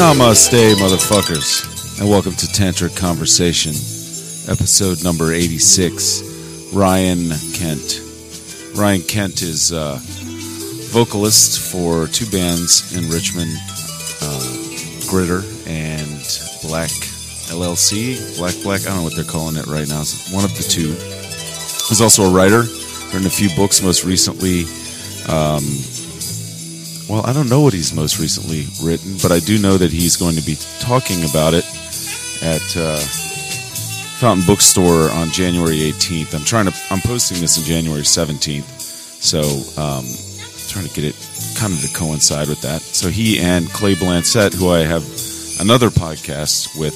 Namaste, motherfuckers, and welcome to Tantric Conversation, episode number 86. Ryan Kent. Ryan Kent is uh, vocalist for two bands in Richmond, uh, Gritter and Black LLC. Black Black, I don't know what they're calling it right now. It's one of the two. He's also a writer, written a few books, most recently. Um, well, I don't know what he's most recently written, but I do know that he's going to be talking about it at uh, Fountain Bookstore on January 18th. I'm trying to. I'm posting this on January 17th, so um, trying to get it kind of to coincide with that. So he and Clay Blancett, who I have another podcast with,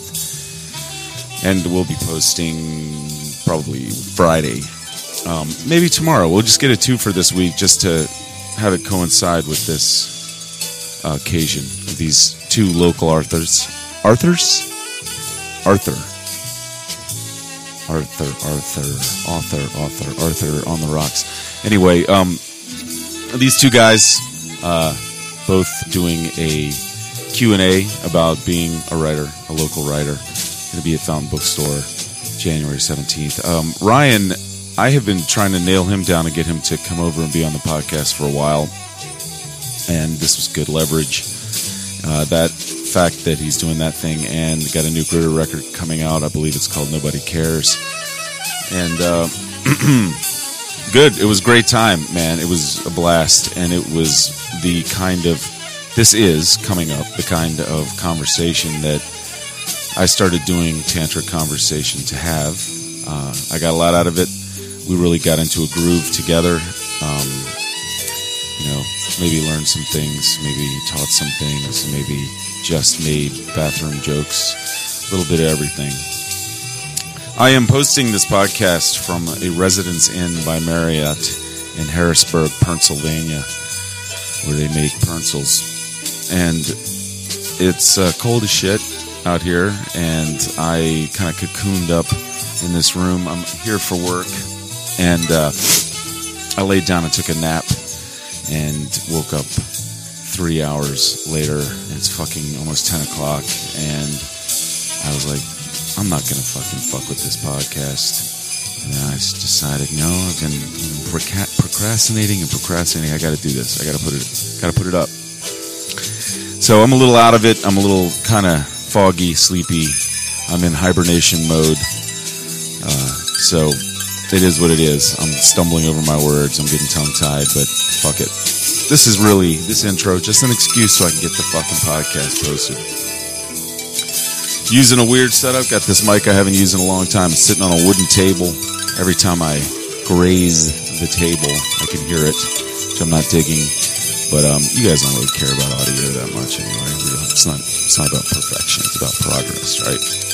and we'll be posting probably Friday, um, maybe tomorrow. We'll just get a two for this week, just to have it coincide with this uh, occasion these two local Arthurs. Arthurs? Arthur. Arthur, Arthur, author, author, Arthur on the rocks. Anyway, um, these two guys, uh, both doing a Q&A about being a writer, a local writer. Going to be at Fountain Bookstore January 17th. Um, Ryan I have been trying to nail him down and get him to come over and be on the podcast for a while, and this was good leverage. Uh, that fact that he's doing that thing and got a new Gritter record coming out, I believe it's called Nobody Cares, and uh, good. It was great time, man. It was a blast, and it was the kind of this is coming up the kind of conversation that I started doing Tantra conversation to have. Uh, I got a lot out of it we really got into a groove together. Um, you know, maybe learned some things, maybe taught some things, maybe just made bathroom jokes, a little bit of everything. I am posting this podcast from a residence inn by Marriott in Harrisburg, Pennsylvania, where they make pencils. And it's uh, cold as shit out here, and I kind of cocooned up in this room. I'm here for work and uh, I laid down and took a nap and woke up three hours later. It's fucking almost 10 o'clock. And I was like, I'm not going to fucking fuck with this podcast. And I decided, no, I've been procrastinating and procrastinating. I got to do this. I got to put it, got to put it up. So I'm a little out of it. I'm a little kind of foggy, sleepy. I'm in hibernation mode. Uh, so it is what it is. I'm stumbling over my words. I'm getting tongue tied, but fuck it. This is really, this intro, just an excuse so I can get the fucking podcast posted. Using a weird setup. Got this mic I haven't used in a long time. It's sitting on a wooden table. Every time I graze the table, I can hear it, which I'm not digging. But um, you guys don't really care about audio that much anyway. It's not, it's not about perfection. It's about progress, right?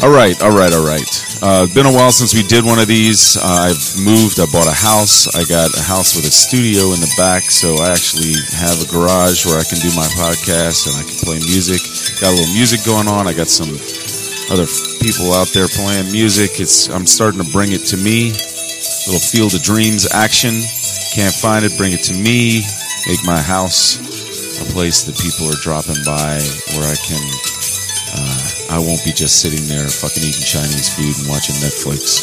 All right, all right, all right. Uh, been a while since we did one of these. Uh, I've moved. I bought a house. I got a house with a studio in the back, so I actually have a garage where I can do my podcast and I can play music. Got a little music going on. I got some other people out there playing music. It's I'm starting to bring it to me. Little Field of Dreams action. Can't find it. Bring it to me. Make my house a place that people are dropping by where I can I won't be just sitting there fucking eating Chinese food and watching Netflix.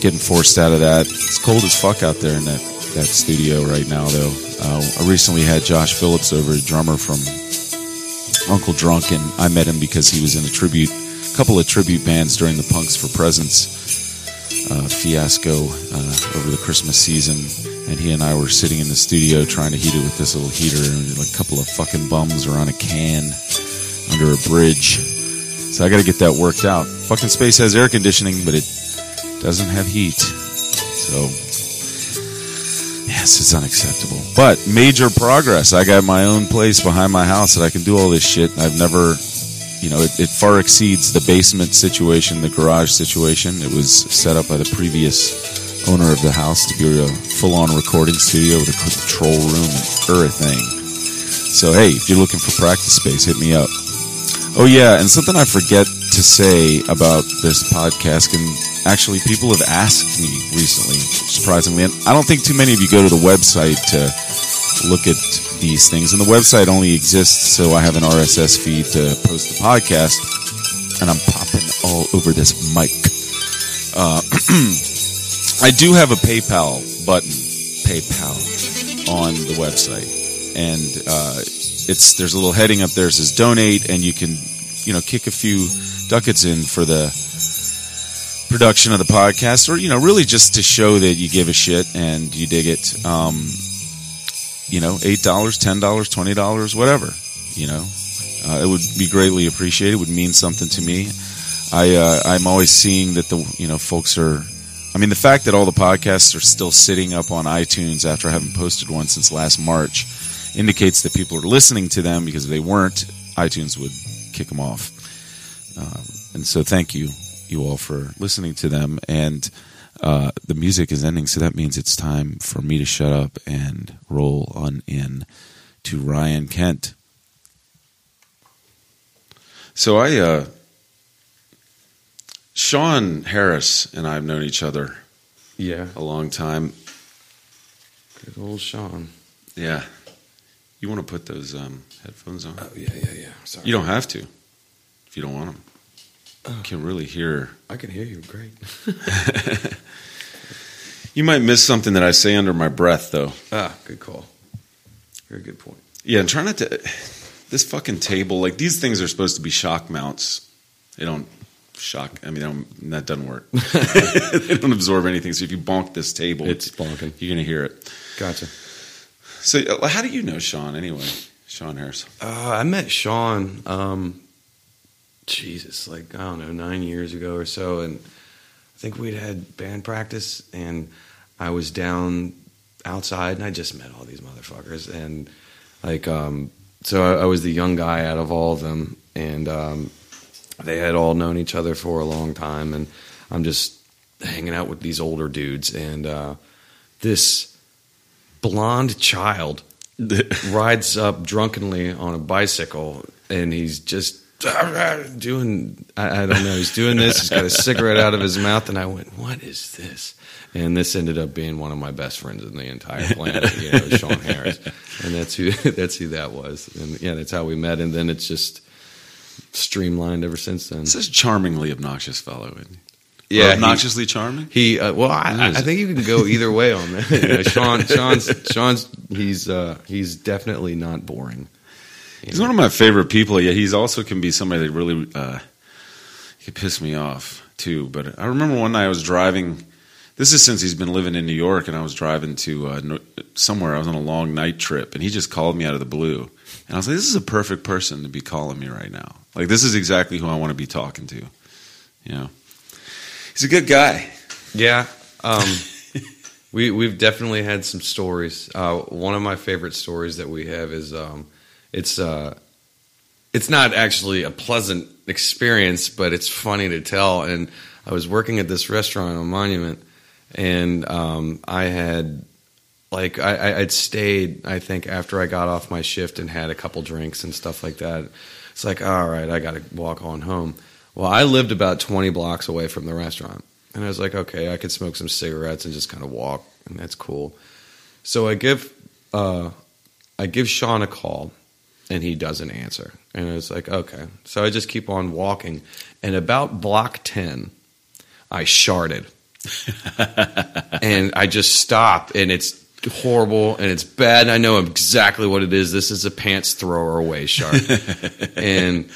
Getting forced out of that. It's cold as fuck out there in that, that studio right now, though. Uh, I recently had Josh Phillips over, a drummer from Uncle Drunk, and I met him because he was in a tribute, a couple of tribute bands during the Punks for Presents uh, fiasco uh, over the Christmas season. And he and I were sitting in the studio trying to heat it with this little heater, and a couple of fucking bums are on a can under a bridge so I got to get that worked out. Fucking space has air conditioning, but it doesn't have heat. So, yes, it's unacceptable. But major progress. I got my own place behind my house that I can do all this shit. I've never, you know, it, it far exceeds the basement situation, the garage situation. It was set up by the previous owner of the house to be a full on recording studio with a control room and everything. So, hey, if you're looking for practice space, hit me up. Oh yeah, and something I forget to say about this podcast, and actually people have asked me recently, surprisingly, and I don't think too many of you go to the website to look at these things. And the website only exists so I have an RSS feed to post the podcast. And I'm popping all over this mic. Uh, I do have a PayPal button, PayPal, on the website, and uh, it's there's a little heading up there that says donate, and you can, you know, kick a few ducats in for the production of the podcast, or you know, really just to show that you give a shit and you dig it. Um, you know, eight dollars, ten dollars, twenty dollars, whatever. You know, uh, it would be greatly appreciated. It would mean something to me. I uh, I'm always seeing that the you know folks are. I mean, the fact that all the podcasts are still sitting up on iTunes after I haven't posted one since last March indicates that people are listening to them because if they weren't, iTunes would kick them off. Um, and so, thank you, you all, for listening to them. And uh, the music is ending, so that means it's time for me to shut up and roll on in to Ryan Kent. So I, uh, Sean Harris and I have known each other Yeah. a long time. Good old Sean. Yeah. You want to put those um, headphones on? Oh, yeah, yeah, yeah. Sorry. You don't have to if you don't want them. You can really hear. I can hear you great. You might miss something that I say under my breath, though. ah, good call. Very good point. Yeah, and try not to. This fucking table, like these things are supposed to be shock mounts. They don't shock. I mean, don't, that doesn't work. they don't absorb anything. So if you bonk this table, It's bonking. You're gonna hear it. Gotcha. So uh, how do you know Sean anyway? Sean Harris. Uh, I met Sean, um, Jesus, like, I don't know, nine years ago or so. And I think we'd had band practice, and I was down outside, and I just met all these motherfuckers. And, like, um, so I, I was the young guy out of all of them. And um, they had all known each other for a long time. And I'm just hanging out with these older dudes. And uh, this blonde child rides up drunkenly on a bicycle and he's just doing I, I don't know he's doing this he's got a cigarette out of his mouth and i went what is this? And this ended up being one of my best friends in the entire planet you know sean harris. And that's who that's who that was. And yeah that's how we met and then it's just streamlined ever since then. Is a charmingly obnoxious fellow. He? Yeah obnoxiously charming. He uh, well, I, I think you can go either way on that. You know, Sean, Sean's, Sean's, he's uh, he's definitely not boring. He's know? one of my favorite people. Yeah, he's also can be somebody that really uh, he could piss me off too. But I remember one night I was driving. This is since he's been living in New York, and I was driving to uh, somewhere. I was on a long night trip, and he just called me out of the blue. And I was like, "This is a perfect person to be calling me right now. Like this is exactly who I want to be talking to." You know, he's a good guy. Yeah, um, we we've definitely had some stories. Uh, one of my favorite stories that we have is um, it's uh, it's not actually a pleasant experience, but it's funny to tell. And I was working at this restaurant on Monument, and um, I had like I, I'd stayed. I think after I got off my shift and had a couple drinks and stuff like that. It's like all right, I got to walk on home. Well, I lived about twenty blocks away from the restaurant, and I was like, okay, I could smoke some cigarettes and just kind of walk, and that's cool. So I give uh, I give Sean a call, and he doesn't answer, and I was like, okay. So I just keep on walking, and about block ten, I sharded, and I just stop, and it's horrible and it's bad. And I know exactly what it is. This is a pants thrower away shard, and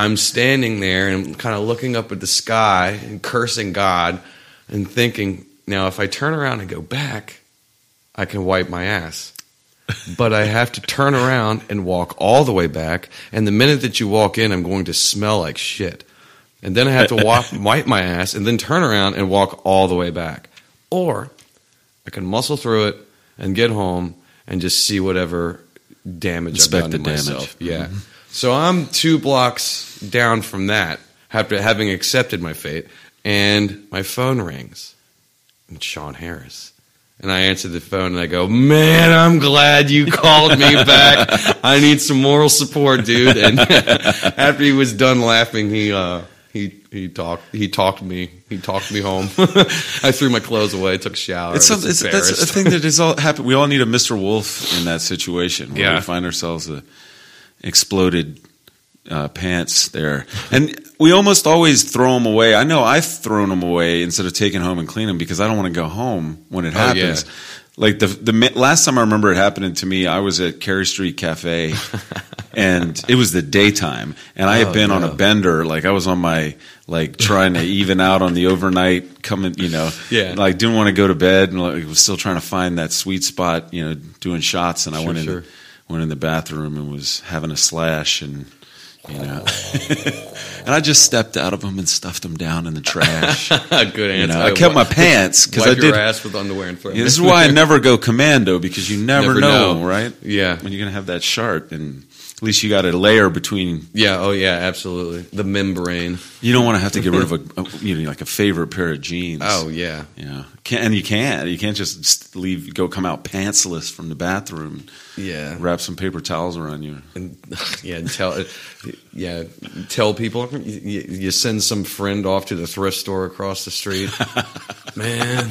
I'm standing there and kind of looking up at the sky and cursing God and thinking, now if I turn around and go back, I can wipe my ass. But I have to turn around and walk all the way back. And the minute that you walk in, I'm going to smell like shit. And then I have to walk, wipe my ass and then turn around and walk all the way back. Or I can muscle through it and get home and just see whatever damage Inspect I've done to damage. myself. Yeah. Mm-hmm. So I'm two blocks down from that after having accepted my fate, and my phone rings. And Sean Harris. And I answer the phone and I go, Man, I'm glad you called me back. I need some moral support, dude. And after he was done laughing, he uh, he he talked he talked me he talked me home. I threw my clothes away, took a shower. It's, some, it's that's a thing that is all happen. We all need a Mr. Wolf in that situation. Where Yeah. we find ourselves a exploded uh, pants there, and we almost always throw them away. I know I've thrown them away instead of taking home and clean them because I don't want to go home when it Oh, happens. yeah. Like the the last time I remember it happening to me, I was at Cary Street Cafe, and it was the daytime, and I had Oh, been on a bender. Like I was on my like trying to even out on the overnight coming, you know, Yeah. like didn't want to go to bed, and like, was still trying to find that sweet spot, you know, doing shots, and I Sure, went in sure. Went in the bathroom and was having a slash and. You know, and I just stepped out of them and stuffed them down in the trash. Good You answer. know, I kept my pants because I your did. ass with underwear and. Yeah, this is why I never go commando because you never, Never know, know. right? Yeah. When you're gonna have that sharp, and at least you got a layer between. Yeah. Oh yeah. Absolutely. The membrane. You don't want to have to get rid of a, a you know like a favorite pair of jeans. Oh yeah. yeah. Can, and you can't. You can't just leave. Go come out pantsless from the bathroom. Yeah. Wrap some paper towels around you. And yeah, and tell yeah, tell people you, you send some friend off to the thrift store across the street. Man,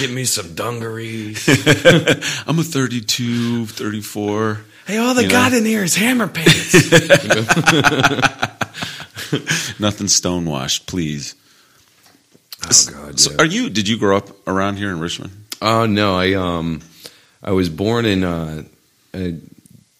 get me some dungarees? I'm a 32, 34. Hey, all they You know? got in here is hammer pants. Nothing stonewashed, please. oh God. So, are you? Did you grow up around here in Richmond? Oh no, I um, I was born in uh, I,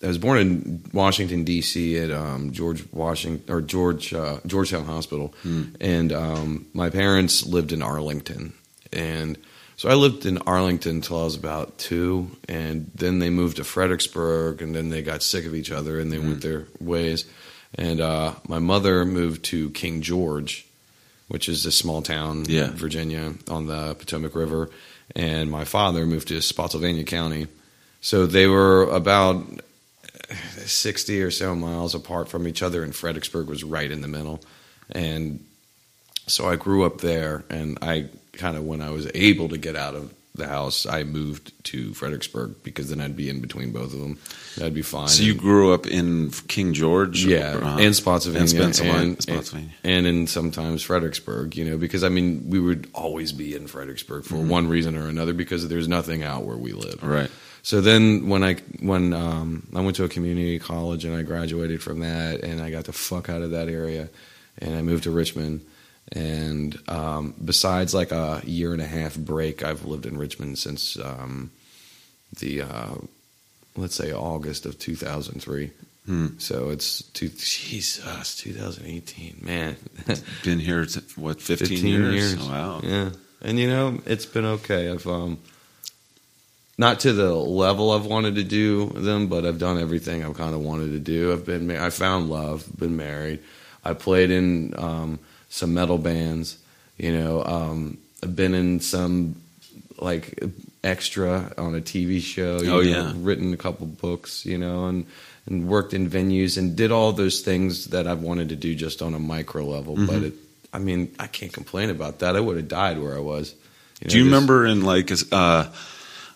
I was born in Washington D.C. at um, George Washington or George uh, Georgetown Hospital, and um, my parents lived in Arlington, and so I lived in Arlington until I was about two, and then they moved to Fredericksburg, and then they got sick of each other and they went their ways, and uh, my mother moved to King George, which is a small town, Yeah. in Virginia on the Potomac River, and my father moved to Spotsylvania County. So they were about 60 or so miles apart from each other, and Fredericksburg was right in the middle. And so I grew up there, and I kind of, when I was able to get out of the house, I moved to Fredericksburg because then I'd be in between both of them. That'd be fine. So you And- grew up in King George, yeah, Uh-huh. and Spotsylvania, and Spotsylvania, and, Spotsylvania. and in sometimes Fredericksburg, you know, because I mean, we would always be in Fredericksburg for Mm-hmm. one reason or another because there's nothing out where we live. right. So then when I when um, I went to a community college and I graduated from that and I got the fuck out of that area and I moved to Richmond and um, besides like a year and a half break I've lived in Richmond since um, the uh, let's say August of 2003. Hmm. So it's two, Jesus 2018 man Been here what 15, 15 years? years. Oh, wow. Yeah, and you know it's been okay. I've um, not to the level I've wanted to do them, but I've done everything I've kind of wanted to do. I've been, I found love, been married. I played in um, some metal bands. You know, um, I've been in some like extra on a TV show. you Oh, know, yeah. written a couple books. You know, and and worked in venues and did all those things that I've wanted to do just on a micro level. Mm-hmm. But it, I mean, I can't complain about that. I would have died where I was. know, Do you just- remember in like, uh,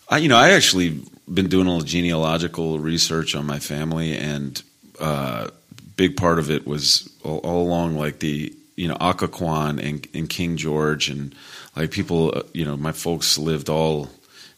I you know I actually been doing a little genealogical research on my family, and uh, big part of it was all, all along like the you know Occoquan and, and King George, and like people uh, you know my folks lived all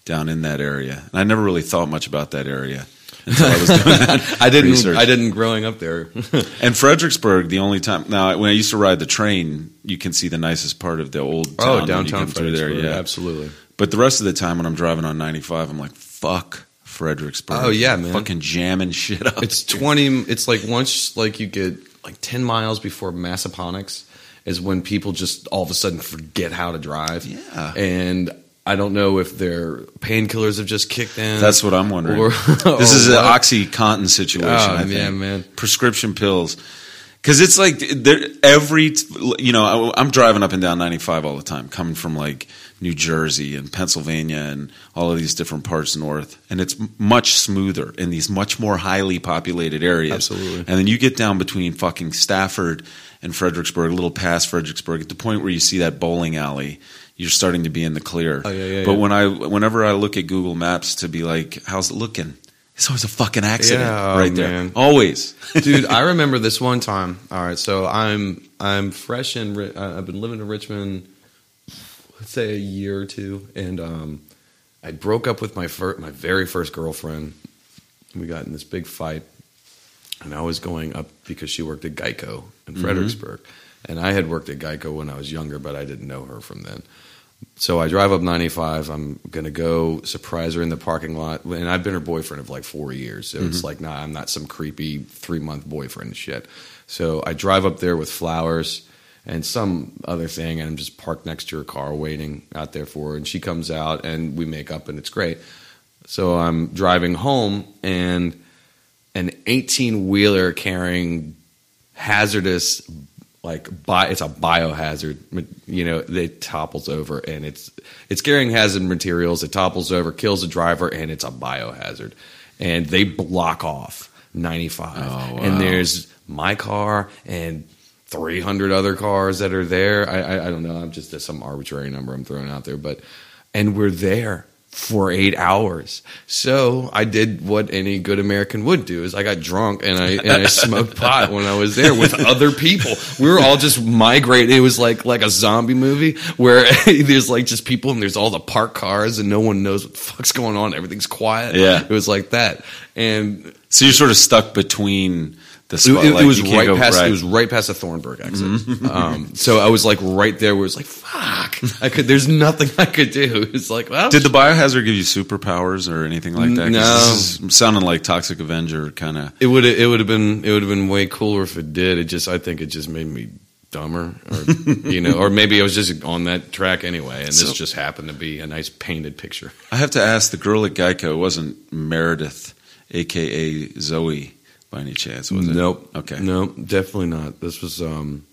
down in that area, and I never really thought much about that area until I was doing that. I didn't. research. I didn't growing up there. And Fredericksburg, the only time now when I used to ride the train, you can see the nicest part of the old town oh, when you downtown through there. Yeah, absolutely. but the rest of the time when I'm driving on 95, I'm like, fuck Fredericksburg. Oh, yeah, man. Fucking jamming shit up. It's twenty. It's like once like you get like ten miles before Massaponax is when people just all of a sudden forget how to drive. Yeah. and I don't know if their painkillers have just kicked in. That's what I'm wondering. Or- this or is an. OxyContin situation. Oh, I think. yeah, man. Prescription pills. Because it's like there every you know I- I'm driving up and down 95 all the time, coming from like New Jersey and Pennsylvania and all of these different parts north, and it's much smoother in these much more highly populated areas. Absolutely. And then you get down between fucking Stafford and Fredericksburg, a little past Fredericksburg, at the point where you see that bowling alley, you're starting to be in the clear. Oh, yeah, yeah, But yeah. when I whenever I look at Google Maps to be like, how's it looking? It's always a fucking accident Yeah, oh, right there. man. Always. dude i remember this one time all right so i'm i'm fresh in uh, i've been living in richmond let's say a year or two and um i broke up with my fir- my very first girlfriend we got in this big fight and i was going up because she worked at geico in fredericksburg and i had worked at geico when i was younger but i didn't know her from then so I drive up 95. I'm going to go surprise her in the parking lot. And I've been her boyfriend of like four years. So it's mm-hmm. like, nah, I'm not some creepy three month boyfriend shit. So I drive up there with flowers and some other thing. And I'm just parked next to her car waiting out there for her. And she comes out and we make up and it's great. So I'm driving home and an 18 wheeler carrying hazardous like bi- it's a biohazard you know it topples over and it's it's carrying hazard materials it topples over kills the driver and it's a biohazard. And they block off 95 Oh, wow. and there's my car and 300 other cars that are there. I, I i don't know. I'm just some arbitrary number i'm throwing out there but and we're there for eight hours. So I did what any good American would do: is I got drunk and I and I smoked pot when I was there with other people. We were all just migrating. It was like like a zombie movie where there's like just people and there's all the parked cars and no one knows what the fuck's going on. Everything's quiet. Yeah. it was like that. And so you're sort of stuck between the it, spot. it- it like, was right past. right. It was right past the Thornburg exit. Um, so I was like right there. Where it was like, fuck. I could. There's nothing I could do. It's like, well, Did the biohazard give you superpowers or anything like that? No. this is sounding like Toxic Avenger kind of. It would it would have been it would have been way cooler if it did. It just I think it just made me dumber, or you know, or maybe I was just on that track anyway, and So- this just happened to be a nice painted picture. I have to ask the girl at Geico wasn't Meredith, aka Zoe, by any chance? Was it? Nope. Okay. No, definitely not. This was um,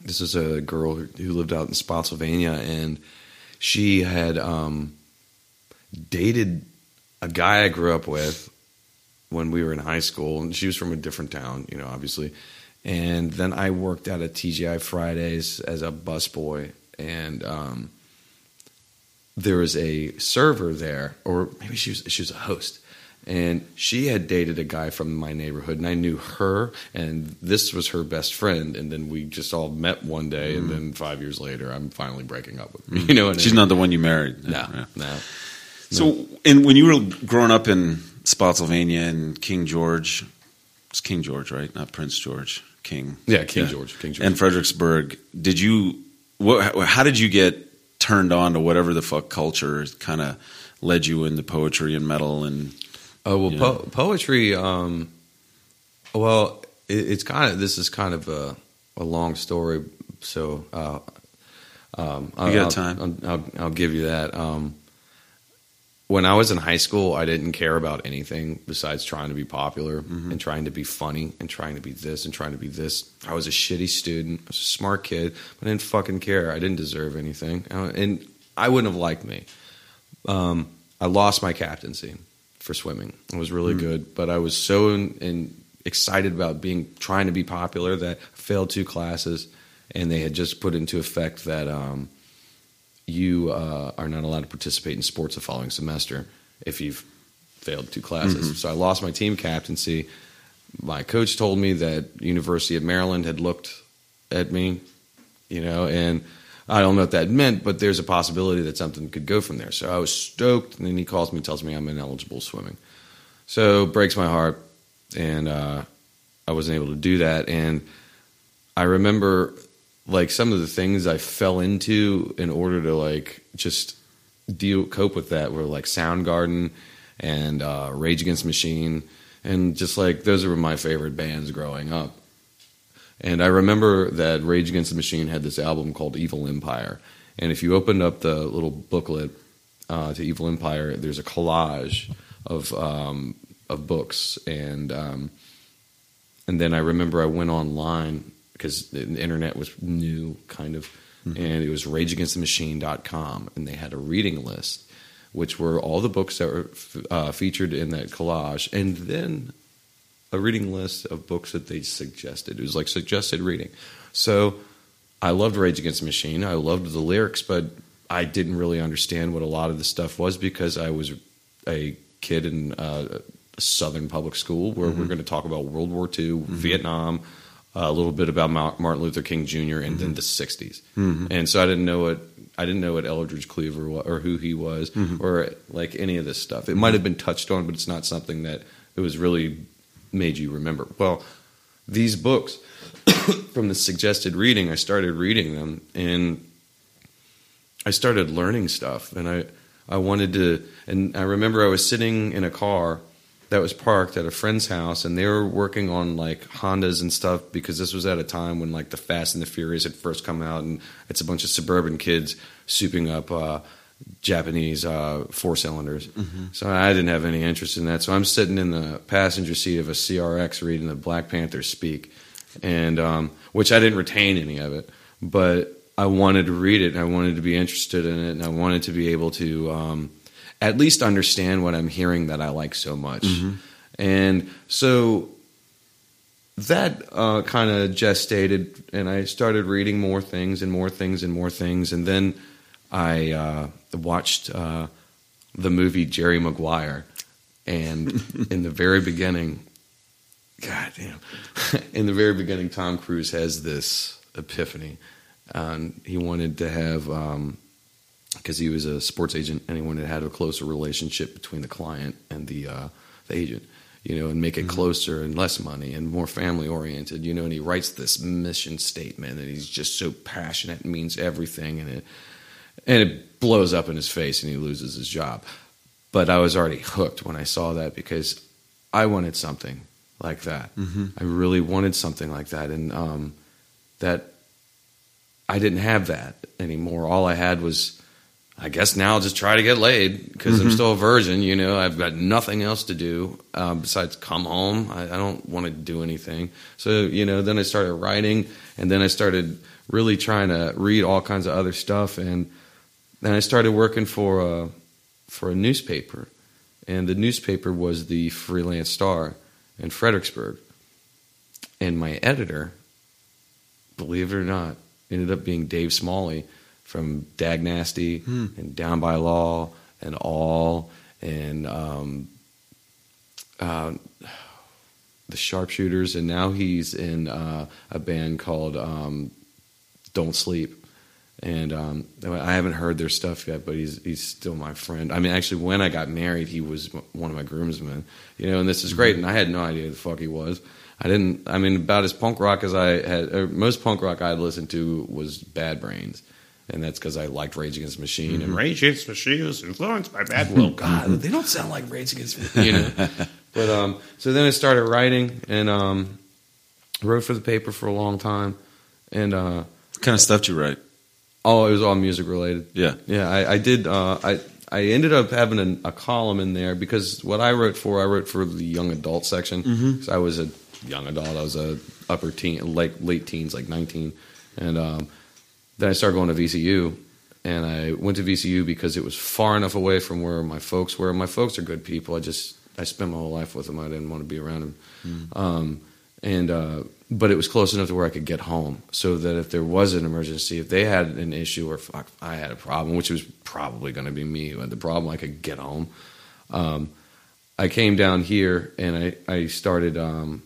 this is a girl who who lived out in Spotsylvania, and she had um, dated a guy I grew up with when we were in high school, and she was from a different town, you know, obviously. And then I worked out at TGI Fridays as a busboy, and um, there was a server there, or maybe she was she was a host, and she had dated a guy from my neighborhood, and I knew her, and this was her best friend, and then we just all met one day, and then mm. five years later, I'm finally breaking up with her. You know, what I She's mean? not the one you married. no, Yeah. no. So, and when you were growing up in Spotsylvania and King George, it's King George, right? Not Prince George. King. Yeah, King George, King George. And Fredericksburg. Did you? What? How did you get turned on to whatever the fuck culture kind of led you into poetry and metal and? Oh well, po- poetry. Um, well, it, it's kind of this is kind of a, a long story, so uh, um, You got I'll, time. I'll, I'll, I'll give you that. Um, when I was in high school, I didn't care about anything besides trying to be popular Mm-hmm. and trying to be funny and trying to be this and trying to be this. I was a shitty student. I was a smart kid, but I didn't fucking care. I didn't deserve anything, Uh, and I wouldn't have liked me. Um, I lost my captaincy for swimming. It was really good, but I was so in, in excited about being trying to be popular that I failed two classes, and they had just put into effect that um, you uh, are not allowed to participate in sports the following semester if you've failed two classes. So I lost my team captaincy. My coach told me that University of Maryland had looked at me, you know, and I don't know what that meant, but there's a possibility that something could go from there. So I was stoked, and then he calls me, tells me I'm ineligible swimming. So breaks my heart, and uh, I wasn't able to do that. And I remember like some of the things I fell into in order to like just deal cope with that were like Soundgarden and uh, Rage Against Machine, and just like those were my favorite bands growing up. And I remember that Rage Against the Machine had this album called Evil Empire, and if you opened up the little booklet uh, to Evil Empire, there's a collage of um, of books. And um, and then I remember I went online because the internet was new, kind of, and it was RageAgainstTheMachine.com, and they had a reading list, which were all the books that were f- uh, featured in that collage, and then a reading list of books that they suggested. It was like suggested reading. So I loved Rage Against the Machine. I loved the lyrics, but I didn't really understand what a lot of the stuff was because I was a kid in uh, a Southern public school where we're mm-hmm. going to talk about World War II, mm-hmm. Vietnam, a little bit about Martin Luther King Jr. and then mm-hmm. the '60s. And so I didn't know what I didn't know what Eldridge Cleaver wa- or who he was or like any of this stuff. It might have been touched on, but it's not something that it was really made you remember. Well, these books from the suggested reading, I started reading them and I started learning stuff and I I wanted to and I remember I was sitting in a car that was parked at a friend's house and they were working on like Hondas and stuff because this was at a time when like the Fast and the Furious had first come out and it's a bunch of suburban kids souping up uh, Japanese uh, four cylinders. So I didn't have any interest in that. So I'm sitting in the passenger seat of a CRX reading the Black Panther speak, and um, which I didn't retain any of it, but I wanted to read it and I wanted to be interested in it and I wanted to be able to um, at least understand what I'm hearing that I like so much. And so that uh, kind of gestated, and I started reading more things and more things and more things, and then I uh, watched uh, the movie Jerry Maguire, and in the very beginning, God damn, in the very beginning, Tom Cruise has this epiphany, and he wanted to have. Um, because he was a sports agent and he wanted to have a closer relationship between the client and the uh, the agent, you know, and make it closer and less money and more family oriented, you know. And he writes this mission statement and he's just so passionate and means everything, and it and it blows up in his face and he loses his job. But I was already hooked when I saw that because I wanted something like that. I really wanted something like that, and um, that I didn't have that anymore. All I had was, I guess now I'll just try to get laid because I'm still a virgin. You know, I've got nothing else to do um, besides come home. I, I don't want to do anything. So you know, then I started writing, and then I started really trying to read all kinds of other stuff, and then I started working for a for a newspaper, and the newspaper was the Freelance Star in Fredericksburg, and my editor, believe it or not, ended up being Dave Smalley from Dag Nasty Hmm. and Down by Law and All and um, uh, the Sharpshooters, and now he's in uh, a band called um, Don't Sleep. And um, I haven't heard their stuff yet, but he's he's still my friend. I mean, actually, when I got married, he was one of my groomsmen. You know, and this is great. And I had no idea who the fuck he was. I didn't. I mean, about as punk rock as I had. Or most punk rock I had listened to was Bad Brains, and that's because I liked Rage Against the Machine. And Rage Against the Machine was influenced by Bad. Well, God, they don't sound like Rage Against, the Machine, you know. but um, so then I started writing and um, wrote for the paper for a long time, and uh, What kind of stuff do you write? Oh, it was all music related. Yeah. Yeah, I, I did. Uh, I I ended up having an, a column in there because what I wrote for, I wrote for the young adult section. Mm-hmm. I was a young adult. I was a upper teen, like late teens, like nineteen, and um, then I started going to VCU. And I went to VCU because it was far enough away from where my folks were. My folks are good people. I just I spent my whole life with them. I didn't want to be around them. Um, and uh, but it was close enough to where I could get home, so that if there was an emergency, if they had an issue or I had a problem, which was probably going to be me who had the problem, I could get home. Um, I came down here and I I started um,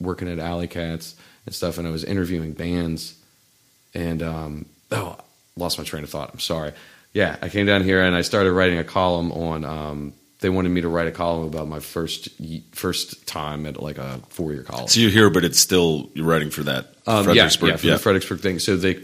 working at Alley Katz and stuff, and I was interviewing bands, and um, oh, lost my train of thought. I'm sorry. Yeah, I came down here and I started writing a column on. They wanted me to write a column about my first first time at like a four year college. So you're here, but it's still you're writing for that Um, Fredericksburg. Yeah, yeah, for the Fredericksburg thing. So they,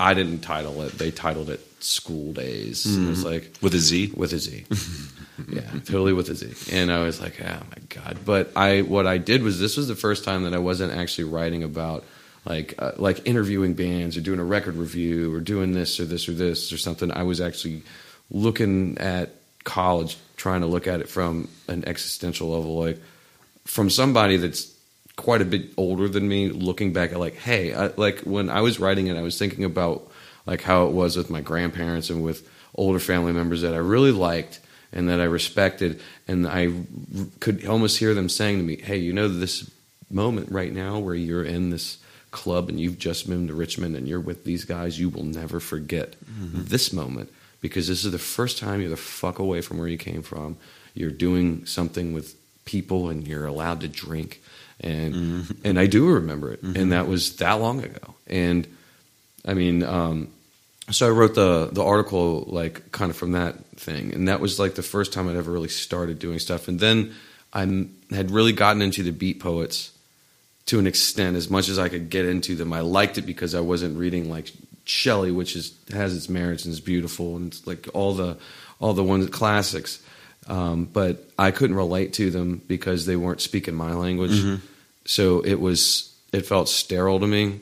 I didn't title it. They titled it School Days. And It was like with a Z. with a Z. yeah, totally with a Z. And I was like, oh my god. But I, what I did was this was the first time that I wasn't actually writing about like uh, like interviewing bands or doing a record review or doing this or this or this or something. I was actually looking at college, trying to look at it from an existential level, like from somebody that's quite a bit older than me looking back at like hey I, like when i was writing it i was thinking about like how it was with my grandparents and with older family members that i really liked and that i respected. And i r- could almost hear them saying to me hey you know this moment right now where you're in this club and you've just moved to richmond and you're with these guys you will never forget mm-hmm. this moment because this is the first time you're the fuck away from where you came from. You're doing something with people and you're allowed to drink. And and I do remember it. And that was that long ago. And I mean um, so I wrote the the article like kind of from that thing. And that was like the first time I'd ever really started doing stuff. And then I had really gotten into the beat poets to an extent as much as I could get into them. I liked it because I wasn't reading like Shelley which is has its merits and is beautiful and it's like all the all the ones classics um, but I couldn't relate to them because they weren't speaking my language. Mm-hmm. So it was it felt sterile to me.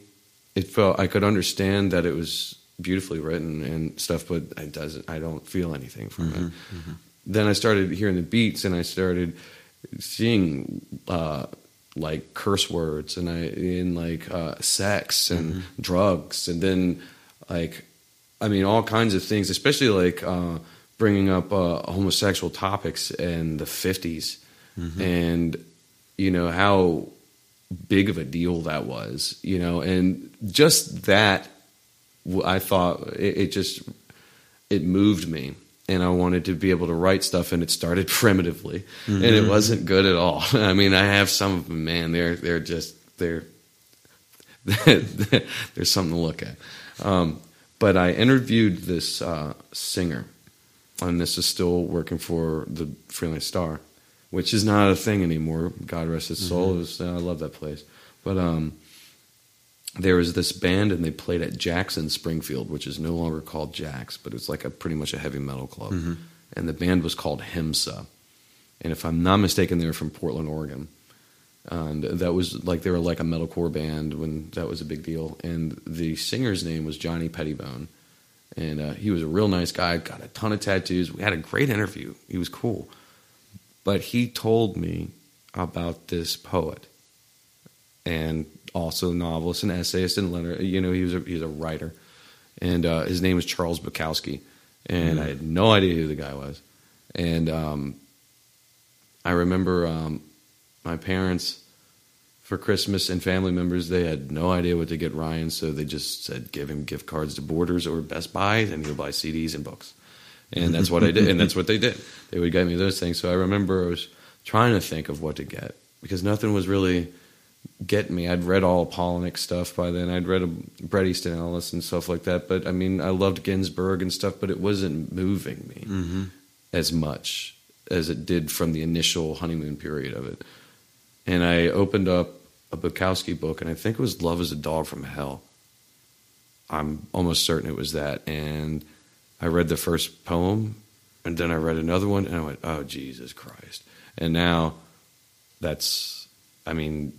It felt I could understand that it was beautifully written and stuff, but it doesn't. I don't feel anything from it. Then I started hearing the beats, and I started seeing uh, like curse words, and I in like uh, sex and drugs, and then like I mean all kinds of things, especially like. Uh, bringing up uh, homosexual topics in the 50s and you know how big of a deal that was you know and just that I thought it, it just it moved me and i wanted to be able to write stuff and it started primitively and it wasn't good at all. I mean i have some of them man. They're they're just they're there's something to look at um, but i interviewed this uh, singer and this is still working for the Freelance Star, which is not a thing anymore. God rest his soul. It was, I love that place. But um, there was this band, and they played at Jackson Springfield, which is no longer called Jax, but it's like a pretty much a heavy metal club. And the band was called Himsa. And if I'm not mistaken, they were from Portland, Oregon. And that was like they were like a metalcore band when that was a big deal. And the singer's name was Johnny Pettibone and uh, he was a real nice guy. Got a ton of tattoos. We had a great interview. He was cool, but he told me about this poet, and also novelist and essayist and letter. You know, he was a, he was a writer, and uh, his name was Charles Bukowski, and I had no idea who the guy was, and um, I remember um, my parents for Christmas and family members, they had no idea what to get Ryan, so they just said give him gift cards to Borders or Best Buy, and he'll buy CDs and books. And that's what I did, and that's what they did. They would get me those things. So I remember I was trying to think of what to get because nothing was really getting me. I'd read all Palahniuk stuff by then. I'd read a Bret Easton Ellis and stuff like that. But I mean, I loved Ginsberg and stuff, but it wasn't moving me mm-hmm. as much as it did from the initial honeymoon period of it. And I opened up a Bukowski book, and I think it was Love is a Dog from Hell. I'm almost certain it was that. And I read the first poem, and then I read another one, and I went, oh, Jesus Christ. And now that's, I mean,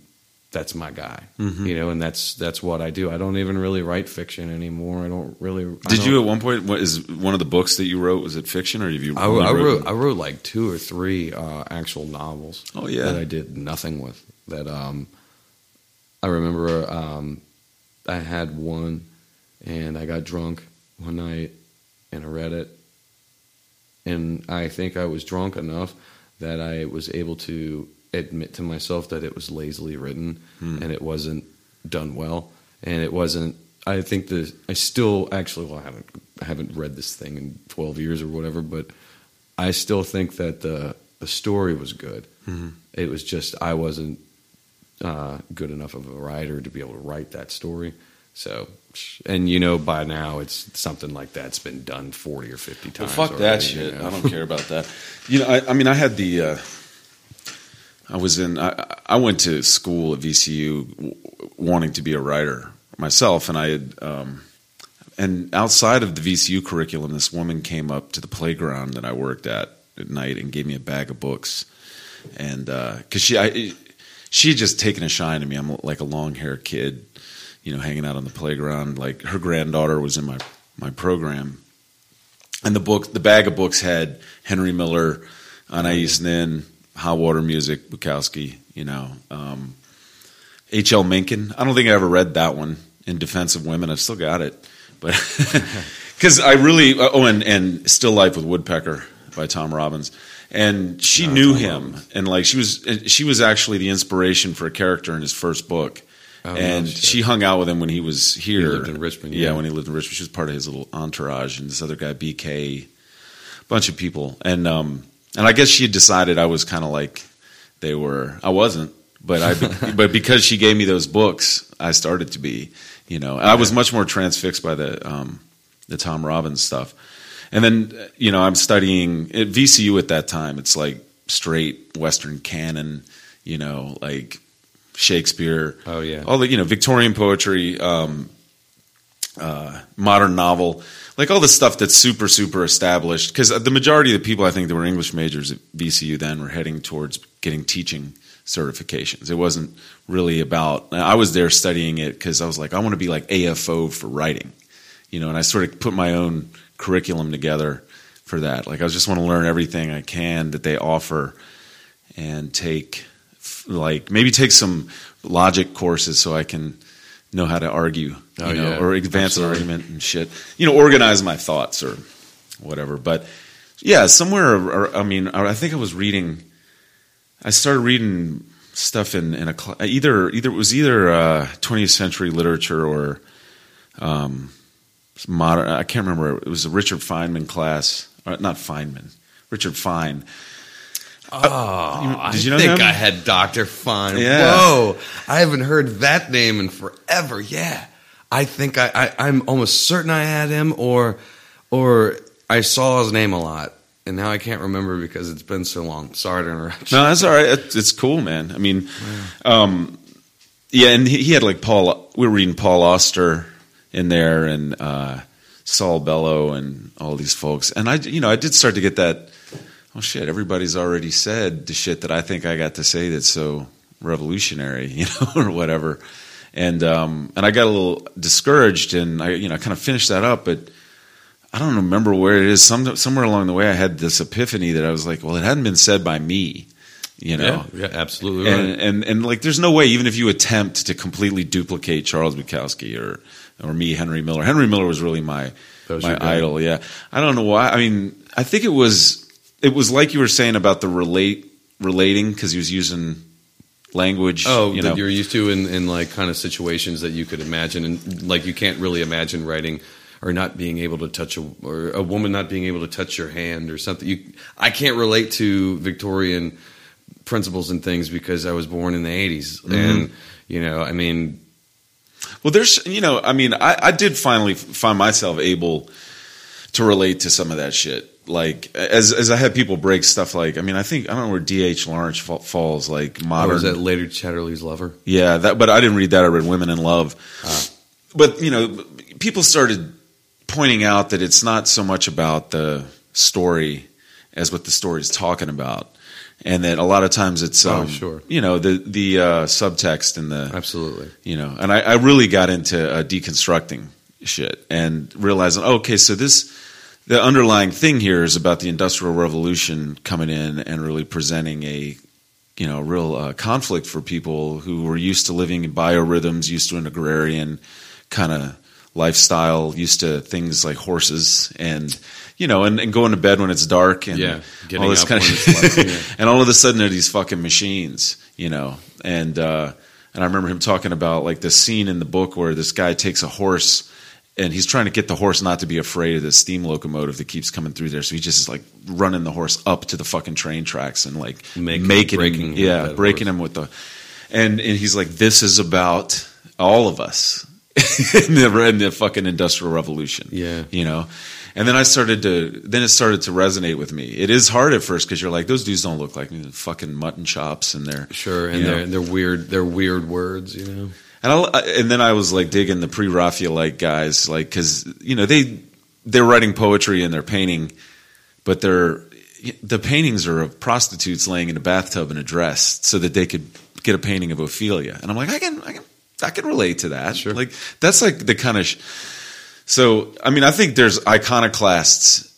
that's my guy, you know, and that's that's what I do. I don't even really write fiction anymore. I don't really. Did don't- you at one point? What is one of the books that you wrote? Was it fiction or have you? I, I wrote? I wrote like two or three uh, actual novels. Oh, yeah. that I did nothing with. That um, I remember um, I had one, and I got drunk one night, and I read it, and I think I was drunk enough that I was able to admit to myself that it was lazily written Hmm. and it wasn't done well, and it wasn't. I think the I still actually well I haven't I haven't read this thing in twelve years or whatever, but I still think that the the story was good. Mm-hmm. It was just I wasn't uh, good enough of a writer to be able to write that story. So, and you know, by now it's something like that's been done forty or fifty Well, times. fuck that shit. you know? I don't care about that. You know, I, I mean, I had the. Uh, I was in. I, I went to school at VCU wanting to be a writer myself, and I had. Um, and outside of the VCU curriculum, this woman came up to the playground that I worked at at night and gave me a bag of books, and because she, I, she had just taken a shine to me. I'm like a long haired kid, you know, hanging out on the playground. Like her granddaughter was in my my program, and the book, the bag of books had Henry Miller, Anais Nin, Hot Water Music, Bukowski, you know, um, H.L. Mencken. I don't think I ever read that one in Defense of Women. I've still got it, but because I really oh, and and Still Life with Woodpecker by Tom Robbins, and she Oh, knew Tom him, Robbins. and like she was she was actually the inspiration for a character in his first book. Oh, and no she hung out with him when he was here. lived in Richmond, yeah. yeah. when he lived in Richmond. She was part of his little entourage, and this other guy, BK, bunch of people. And um, and I guess she had decided I was kind of like they were. I wasn't, but I but because she gave me those books, I started to be. You know, I was much more transfixed by the um, the Tom Robbins stuff, and then you know I'm studying at VCU at that time. It's like straight Western canon, you know, like Shakespeare. Oh, yeah. all the you know Victorian poetry, um, uh, modern novel, like all the stuff that's super super established. Because the majority of the people I think that were English majors at VCU then were heading towards getting teaching certifications. It wasn't really about. I was there studying it because I was like, I want to be like AFO for writing, you know, and I sort of put my own curriculum together for that. Like I just want to learn everything I can that they offer and take like maybe take some logic courses so I can know how to argue, Oh, you know, yeah. or advance an argument and shit. You know, organize my thoughts or whatever. But yeah, somewhere. ar- I mean, I think I was reading. I started reading stuff in in a cl- either either it was either uh, 20th century literature or um, modern. I can't remember. It was a Richard Feynman class, not Feynman, Richard Fine. Oh, Did you know I think him? I had Dr. Fine. Yeah. Whoa. I haven't heard that name in forever. Yeah. I think I, I, I'm almost certain I had him or or I saw his name a lot. And now I can't remember because it's been so long. Sorry to interrupt. you. No, that's all right. It's, it's cool, man. I mean, um, yeah, and he, he had like Paul. We were reading Paul Auster in there, and uh, Saul Bellow, and all these folks. And I, you know, I did start to get that. Oh shit! Everybody's already said the shit that I think I got to say that's so revolutionary, you know, or whatever. And um, and I got a little discouraged, and I, you know, kind of finished that up, but. I don't remember where it is. Some, somewhere along the way, I had this epiphany that I was like, "Well, it hadn't been said by me," you know. Yeah, yeah, absolutely right. and, and and like there's no way even if you attempt to completely duplicate Charles Bukowski or or me Henry Miller Henry Miller was really my was my idol yeah I don't know why I mean I think it was it was like you were saying about the relate relating because he was using language Oh, you that know you're used to in, in like kind of situations that you could imagine, and like you can't really imagine writing or not being able to touch a or a woman not being able to touch your hand or something. You, I can't relate to Victorian principles and things because I was born in the 80s, Mm-hmm. and you know, I mean, Well, there's, you know, I mean, I, I did finally find myself able to relate to some of that shit. Like, as as I had people break stuff like, I mean, I think I don't know where D.H. Lawrence fa- falls, like modern. was that later Chatterley's lover. yeah, that, but I didn't read that. I read Women in Love. But you know, people started pointing out that it's not so much about the story as what the story is talking about, and that a lot of times it's, Oh, um, sure. you know, the the uh, subtext and the Absolutely. you know and i, I really got into uh, deconstructing shit and realizing oh, okay so this the underlying thing here is about the industrial revolution coming in and really presenting a you know real uh, conflict for people who were used to living in biorhythms used to an agrarian kind of lifestyle used to things like horses and you know and, and going to bed when it's dark and Yeah, getting all this up kind when of it's light, yeah. and all of a sudden they're these fucking machines, you know. And uh, and I remember him talking about like the scene in the book where this guy takes a horse and he's trying to get the horse not to be afraid of the steam locomotive that keeps coming through there. So he just is like running the horse up to the fucking train tracks and like Making- making breaking him, yeah, breaking horse. him with the. And and he's like, this is about all of us in the in the fucking industrial revolution. Yeah. you know. And then I started to, then it started to resonate with me. It is hard at first because you're like, those dudes don't look like me, They're fucking mutton chops, and they're Sure, and they're they're weird. They're weird words, you know. And I, and then I was like digging the pre-Raphaelite guys, like because you know they they're writing poetry and they're painting, but they're the paintings are of prostitutes laying in a bathtub in a dress so that they could get a painting of Ophelia. And I'm like, I can I can I can relate to that. Sure. Like that's like the kind of. Sh- so I mean, I think there's iconoclasts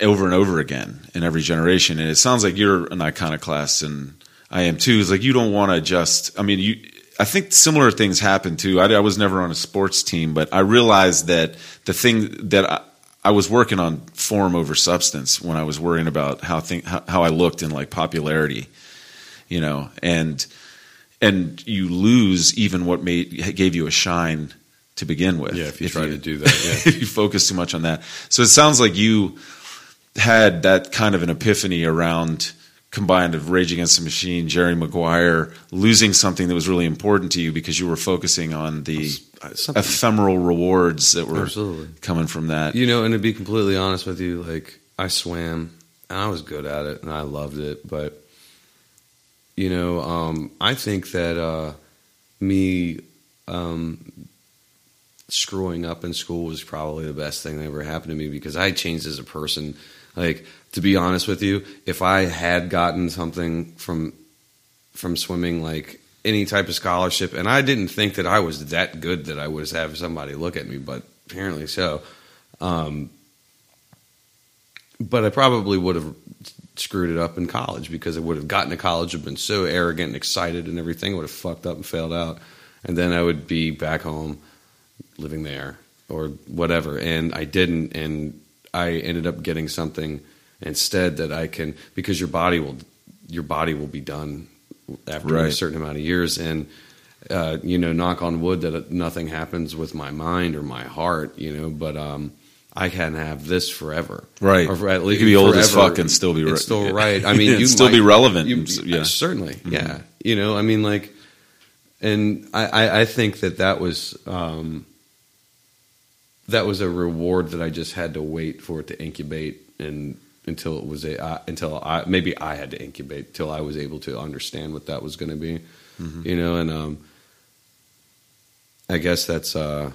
over and over again in every generation, and it sounds like you're an iconoclast, and I am too. It's like you don't want to just. I mean, you. I think similar things happen too. I, I was never on a sports team, but I realized that the thing that I, I was working on form over substance when I was worrying about how thing how, how I looked in like popularity, you know, and and you lose even what made gave you a shine to begin with. Yeah, if you try to do that, yeah. if you focus too much on that. So it sounds like you had that kind of an epiphany around combined of Rage Against the Machine, Jerry Maguire, losing something that was really important to you because you were focusing on the Something- ephemeral rewards that were Absolutely. coming from that. You know, and to be completely honest with you, like I swam and I was good at it and I loved it, but you know, um, I think that uh, me um, screwing up in school was probably the best thing that ever happened to me because I changed as a person. Like to be honest with you, if I had gotten something from from swimming, like any type of scholarship, and I didn't think that I was that good that I would have somebody look at me, but apparently so. Um, but I probably would have screwed it up in college because I would have gotten to college, have been so arrogant and excited and everything, would have fucked up and failed out, and then I would be back home living there or whatever. And I didn't, and I ended up getting something instead that I can because your body will your body will be done after a certain amount of years and. Uh, you know, knock on wood that nothing happens with my mind or my heart, you know, but um, I can have this forever, Right. Or at You least could be old as fuck and still be It's right. still right. I mean, you still be relevant. you- Yeah. certainly, Mhm. yeah. You know, I mean, like, and I, I, I think that that was um, that was a reward that I just had to wait for it to incubate and until it was a uh, until I maybe I had to incubate till I was able to understand what that was going to be. Mhm. You know, and um, I guess that's uh,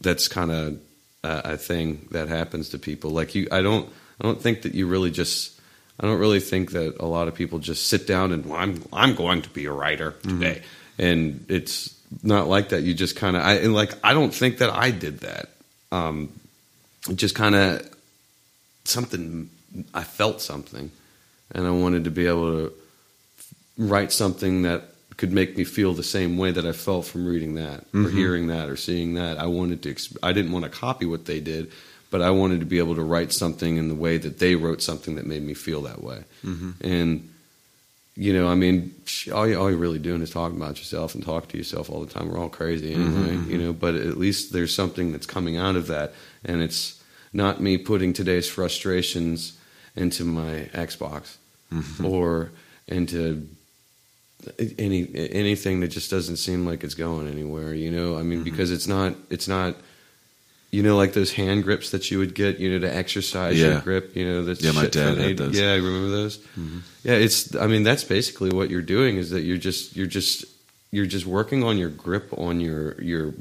that's kind of a, a thing that happens to people. Like you, I don't, I don't think that you really just, I don't really think that a lot of people just sit down and well, I'm, I'm going to be a writer today, and it's not like that. You just kind of, I and like, I don't think that I did that. Um, just kind of something. I felt something, and I wanted to be able to write something that could make me feel the same way that I felt from reading that or Mhm. hearing that or seeing that. I wanted to. I didn't want to copy what they did, but I wanted to be able to write something in the way that they wrote something that made me feel that way. Mhm. And you know, I mean, all, you, all you're really doing is talking about yourself and talk to yourself all the time. We're all crazy anyway, Mhm, you know. But at least there's something that's coming out of that, and it's not me putting today's frustrations into my Xbox Mhm. or into any anything that just doesn't seem like it's going anywhere. You know, I mean, Mhm. because it's not it's not. You know, like those hand grips that you would get, you know, to exercise Yeah. your grip. You know, that's Yeah, my dad had those. Yeah, I remember those. Mhm. Yeah, it's. I mean, that's basically what you're doing. Is that you're just you're just you're just working on your grip on your your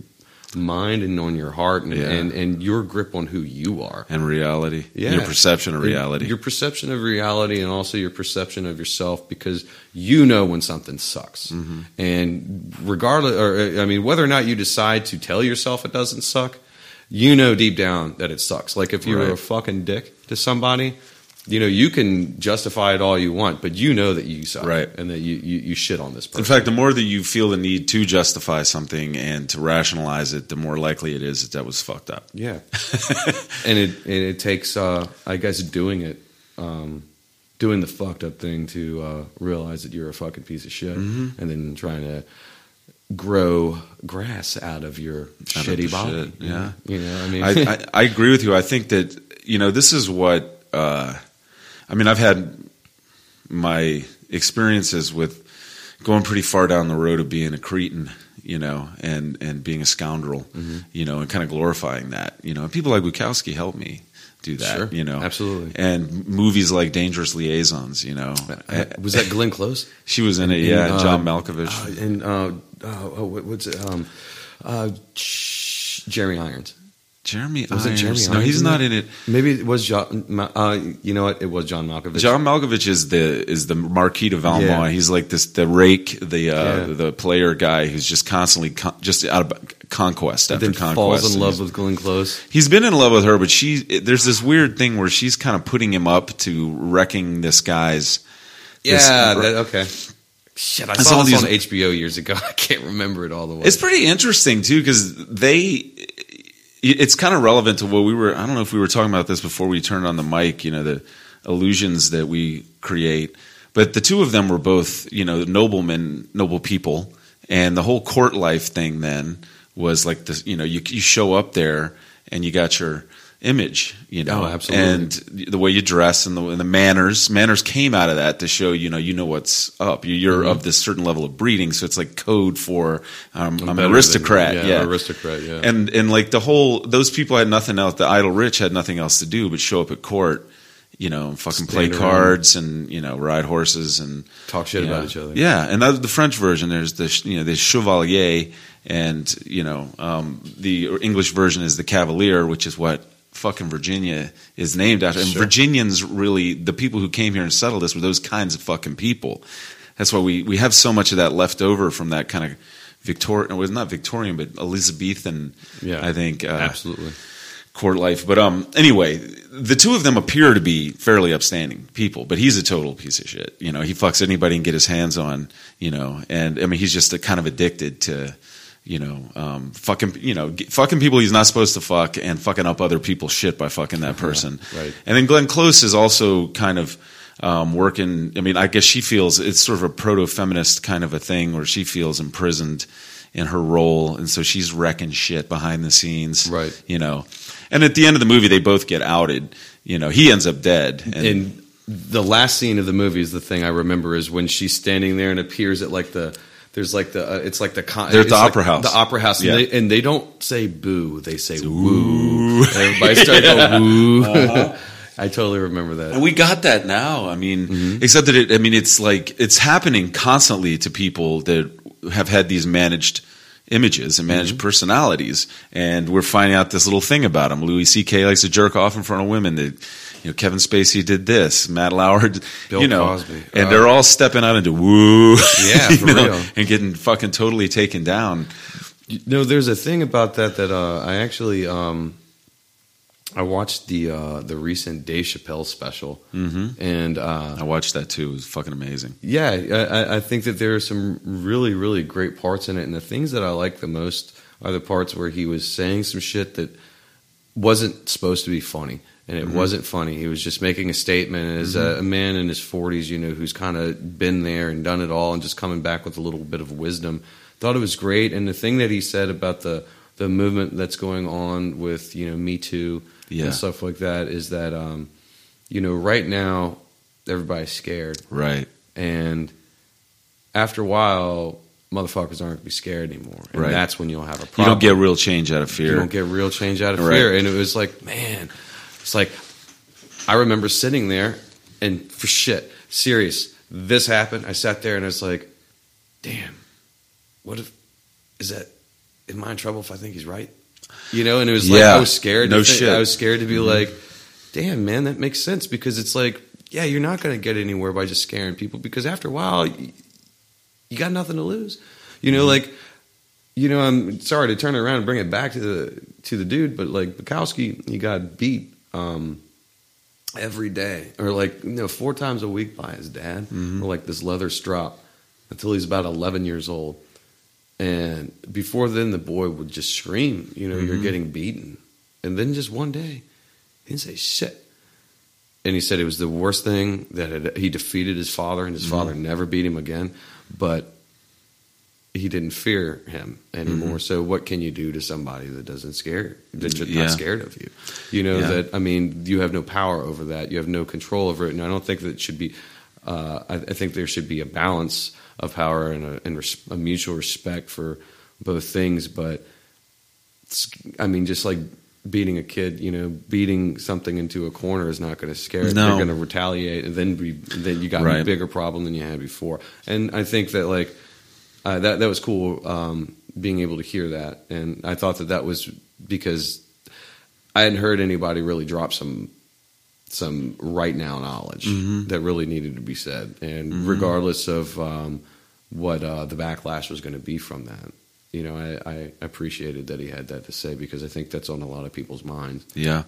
mind and on your heart and Yeah. and, and your grip on who you are. And reality. Yeah. And your perception of reality. Your perception of reality and also your perception of yourself because you know when something sucks. Mhm. And regardless, or I mean, whether or not you decide to tell yourself it doesn't suck, you know deep down that it sucks. Like if you were a fucking dick to somebody, you know, you can justify it all you want, but you know that you suck. Right. And that you, you, you shit on this person. In fact, the more that you feel the need to justify something and to rationalize it, the more likely it is that that was fucked up. Yeah, and it and it takes, uh, I guess, doing it, um, doing the fucked up thing to uh, realize that you're a fucking piece of shit, Mhm. and then trying to grow grass out of your Out shitty the body. shit, yeah. you know, I mean, I, I, I agree with you. I think that you know this is what uh, I mean. I've had my experiences with going pretty far down the road of being a cretin, you know, and and being a scoundrel, Mm-hmm. you know, and kind of glorifying that, you know. And people like Bukowski helped me do that, Sure. you know, Absolutely. And movies like Dangerous Liaisons, you know, Uh, was that Glenn Close? she was in it, And, yeah. uh, John Malkovich. Uh, and uh, uh, oh, what's it? Um, uh, Jeremy Irons. Jeremy was it Jeremy no, Irons he's not in it. Maybe it was John. Uh, you know what? It was John Malkovich. John Malkovich is the is the Marquis de Valmont. Yeah. He's like this the rake, the uh, Yeah. the player guy who's just constantly con- just out of conquest And after then conquest. falls in love with Glenn Close. He's been in love with her, but she there's this weird thing where she's kind of putting him up to wrecking this guy's. this- Yeah. that, okay. Shit, I saw this these- on HBO years ago. I can't remember it all the way. It's pretty interesting too because they. It's kind of relevant to what we were. I don't know if we were talking about this before we turned on the mic. You know the illusions that we create, but the two of them were both you know noblemen, noble people, and the whole court life thing then was like this. You know, you you show up there and you got your image, you know, Oh, absolutely. and the way you dress and the, and the manners. Manners came out of that to show, you know, you know what's up. You- You're Mm-hmm. of this certain level of breeding, so it's like code for um, I'm, better an than- aristocrat. yeah, Yeah, aristocrat, yeah. And and like the whole those people had nothing else. The idle rich had nothing else to do but show up at court. You know, and fucking play around. cards and you know ride horses and Talk shit about each other. Yeah, and that's the French version. There's the you know the chevalier, and you know um, the English version is the cavalier, which is what fucking Virginia is named after. And Sure. Virginians really the people who came here and settled this were those kinds of fucking people. That's why we we have so much of that left over from that kind of Victorian. It was not Victorian, but Elizabethan. Yeah, I think uh, absolutely. court life. But um, anyway, the two of them appear to be fairly upstanding people, but he's a total piece of shit. You know, he fucks anybody and get his hands on. You know, and I mean, he's just a kind of addicted to. You know, um, fucking, you know, fucking people he's not supposed to fuck, and fucking up other people's shit by fucking that person. right. And then Glenn Close is also kind of um, working. I mean, I guess she feels it's sort of a proto-feminist kind of a thing, where she feels imprisoned in her role, and so she's wrecking shit behind the scenes. Right. You know, and at the end of the movie, they both get outed. You know, he ends up dead. And, And the last scene of the movie is the thing I remember is when she's standing there and appears at like the there's like the uh, it's like the con- They're the like opera house. the opera house Yeah. and, they, and they don't say boo they say woo And everybody starts going woo Uh-huh. I totally remember that And we got that now. I mean, Mm-hmm. except that it, I mean, it's like it's happening constantly to people that have had these managed images and managed Mm-hmm. personalities, and we're finding out this little thing about them. Louis C.K. likes to jerk off in front of women. That you know, Kevin Spacey did this. Matt Lauer, did- Bill you know, Cosby. and Uh, they're all stepping out into woo, Yeah, for know, real. and getting fucking totally taken down. No, there's a thing about that that uh, I actually um, I watched the uh, the recent Dave Chappelle special, mm-hmm. and uh, I watched that too. It was fucking amazing. yeah, I, I- I think that there are some really really great parts in it, and the things that I like the most are the parts where he was saying some shit that wasn't supposed to be funny. And it wasn't funny. He was just making a statement as a, a man in his 40s, you know, who's kind of been there and done it all and just coming back with a little bit of wisdom. Thought it was great. And the thing that he said about the, the movement that's going on with, you know, Me Too Yeah. and stuff like that is that, um, you know, right now everybody's scared. Right. And after a while, motherfuckers aren't going to be scared anymore. And Right. that's when you'll have a You don't get real change out of fear. you don't get real change out of Right. fear. And it was like, man, it's like I remember sitting there and for shit, serious. This happened. I sat there and I was like, damn, what if is that? Am I in trouble if I think he's right? You know, and it was like Yeah. I was scared. No to think- shit. Mm-hmm. I was scared to be like, damn, man, that makes sense because it's like, yeah, you're not going to get anywhere by just scaring people because after a while, you, you got nothing to lose. You Mm-hmm. know, like you know, I'm sorry to turn it around and bring it back to the to the dude, but like Bukowski, he got beat um, every day, or like you know, four times a week by his dad, Mm-hmm. or like this leather strap until he's about 11 years old. And before then, the boy would just scream, you know, Mm-hmm. you're getting beaten. And then just one day, he didn't say shit. And he said it was the worst thing that had, he defeated his father, and his Mm-hmm. father never beat him again. But he didn't fear him anymore. So what can you do to somebody that doesn't scare that's Mm-hmm. Yeah. not scared of you? You know Yeah. that I mean you have no power over that. You have no control over it. And I don't think that it should be. Uh, I, I think there should be a balance of power and a, and res- a mutual respect for both things. But I mean, just like beating a kid, you know, beating something into a corner is not going to scare it. No. They're going to retaliate, and then be, then you got a bigger problem than you had before. And I think that like uh, that that was cool um, being able to hear that, and I thought that that was because I hadn't heard anybody really drop some some right now knowledge Mm-hmm. that really needed to be said, and regardless of um, what uh, the backlash was going to be from that. You know, I, I appreciated that he had that to say because I think that's on a lot of people's minds. Yeah.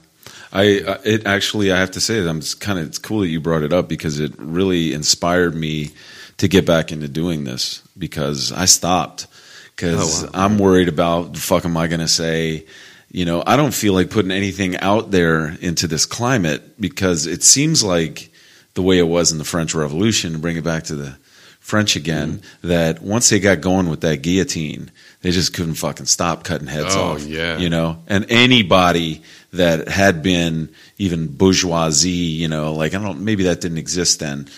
I uh, it actually I have to say that I'm kind of it's cool that you brought it up because it really inspired me to get back into doing this because I stopped because Oh, wow. I'm worried about the fuck am I going to say you know I don't feel like putting anything out there into this climate because it seems like the way it was in the French Revolution to bring it back to the French again, mm-hmm. that once they got going with that guillotine, they just couldn't fucking stop cutting heads Oh, off. yeah. You know, and anybody that had been even bourgeoisie, you know, like I don't maybe that didn't exist then.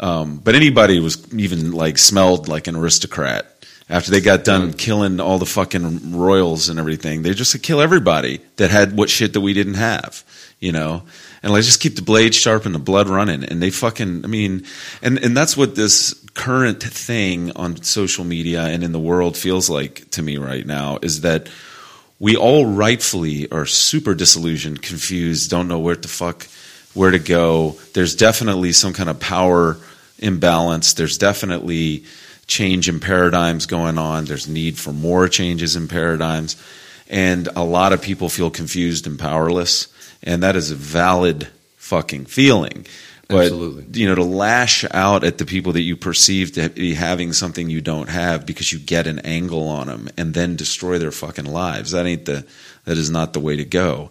Um, but anybody was even like smelled like an aristocrat after they got done killing all the fucking royals and everything. They just kill everybody that had what shit that we didn't have, you know. And like just keep the blade sharp and the blood running. And they fucking, I mean, and and that's what this current thing on social media and in the world feels like to me right now is that we all rightfully are super disillusioned, confused, don't know where to fuck, where to go. There's definitely some kind of power imbalance. There's definitely change in paradigms going on. There's need for more changes in paradigms. And a lot of people feel confused and powerless. And that is a valid fucking feeling. But, Absolutely. you know, to lash out at the people that you perceive to be having something you don't have because you get an angle on them and then destroy their fucking lives. That ain't the, that is not the way to go.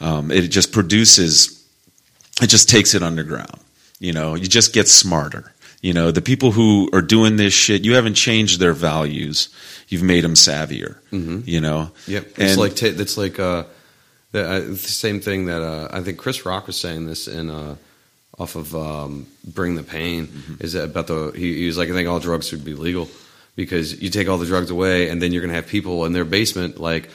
Um, it just produces, it just takes it underground. You know, you just get smarter. You know, the people who are doing this shit, you haven't changed their values. You've made them savvier. You know? Yep. It's And- like ta it's like uh, the, uh, the same thing that uh, I think Chris Rock was saying this in uh, off of um, Bring the Pain Mm-hmm. is that about the he, he was like I think all drugs should be legal because you take all the drugs away and then you're gonna have people in their basement like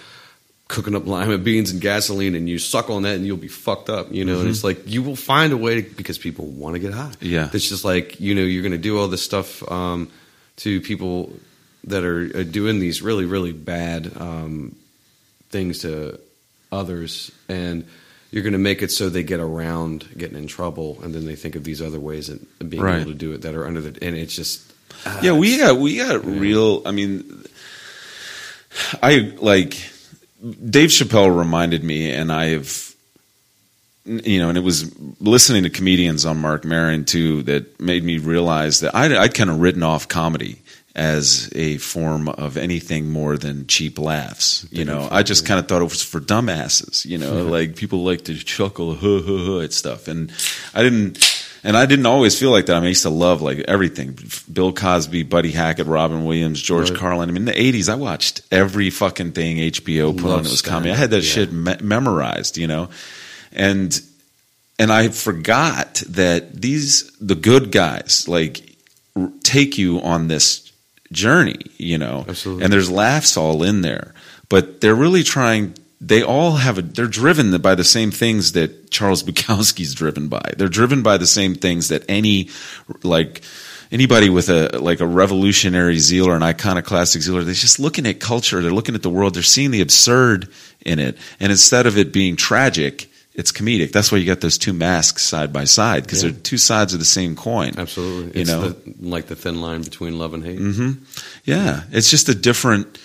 cooking up lima beans and gasoline and you suck on that and you'll be fucked up you know and it's like you will find a way to, because people want to get high Mm-hmm. Yeah. it's just like you know you're gonna do all this stuff um, to people that are uh, doing these really really bad um, things to others and you're going to make it so they get around getting in trouble and then they think of these other ways of being Right. able to do it that are under the and it's just ah, yeah, we got we got real. I mean, I like Dave Chappelle reminded me, and I have, you know, and it was listening to comedians on Marc Maron too that made me realize that I I'd kind of written off comedy as a form of anything more than cheap laughs. You know, I just kind of thought it was for dumbasses. You know, like people like to chuckle, huh, huh, huh, at stuff, and I didn't. And I didn't always feel like that. I mean, I used to love like everything: Bill Cosby, Buddy Hackett, Robin Williams, George Right. Carlin. I mean, in the '80s, I watched every fucking thing HBO put on. It was comedy. I had that yeah. shit me- memorized, you know, and and I forgot that these the good guys like r- take you on this journey, you know, Absolutely. and there's laughs all in there, but they're really trying. They all have a. They're driven by the same things that Charles Bukowski's driven by. They're driven by the same things that any like anybody with a like a revolutionary zeal or an iconoclastic zeal, they're just looking at culture. They're looking at the world. They're seeing the absurd in it, and instead of it being tragic, it's comedic. That's why you got those two masks side by side because Yeah. they're two sides of the same coin. absolutely You it's know? the, like the thin line between love and hate hmm Yeah, it's just a different.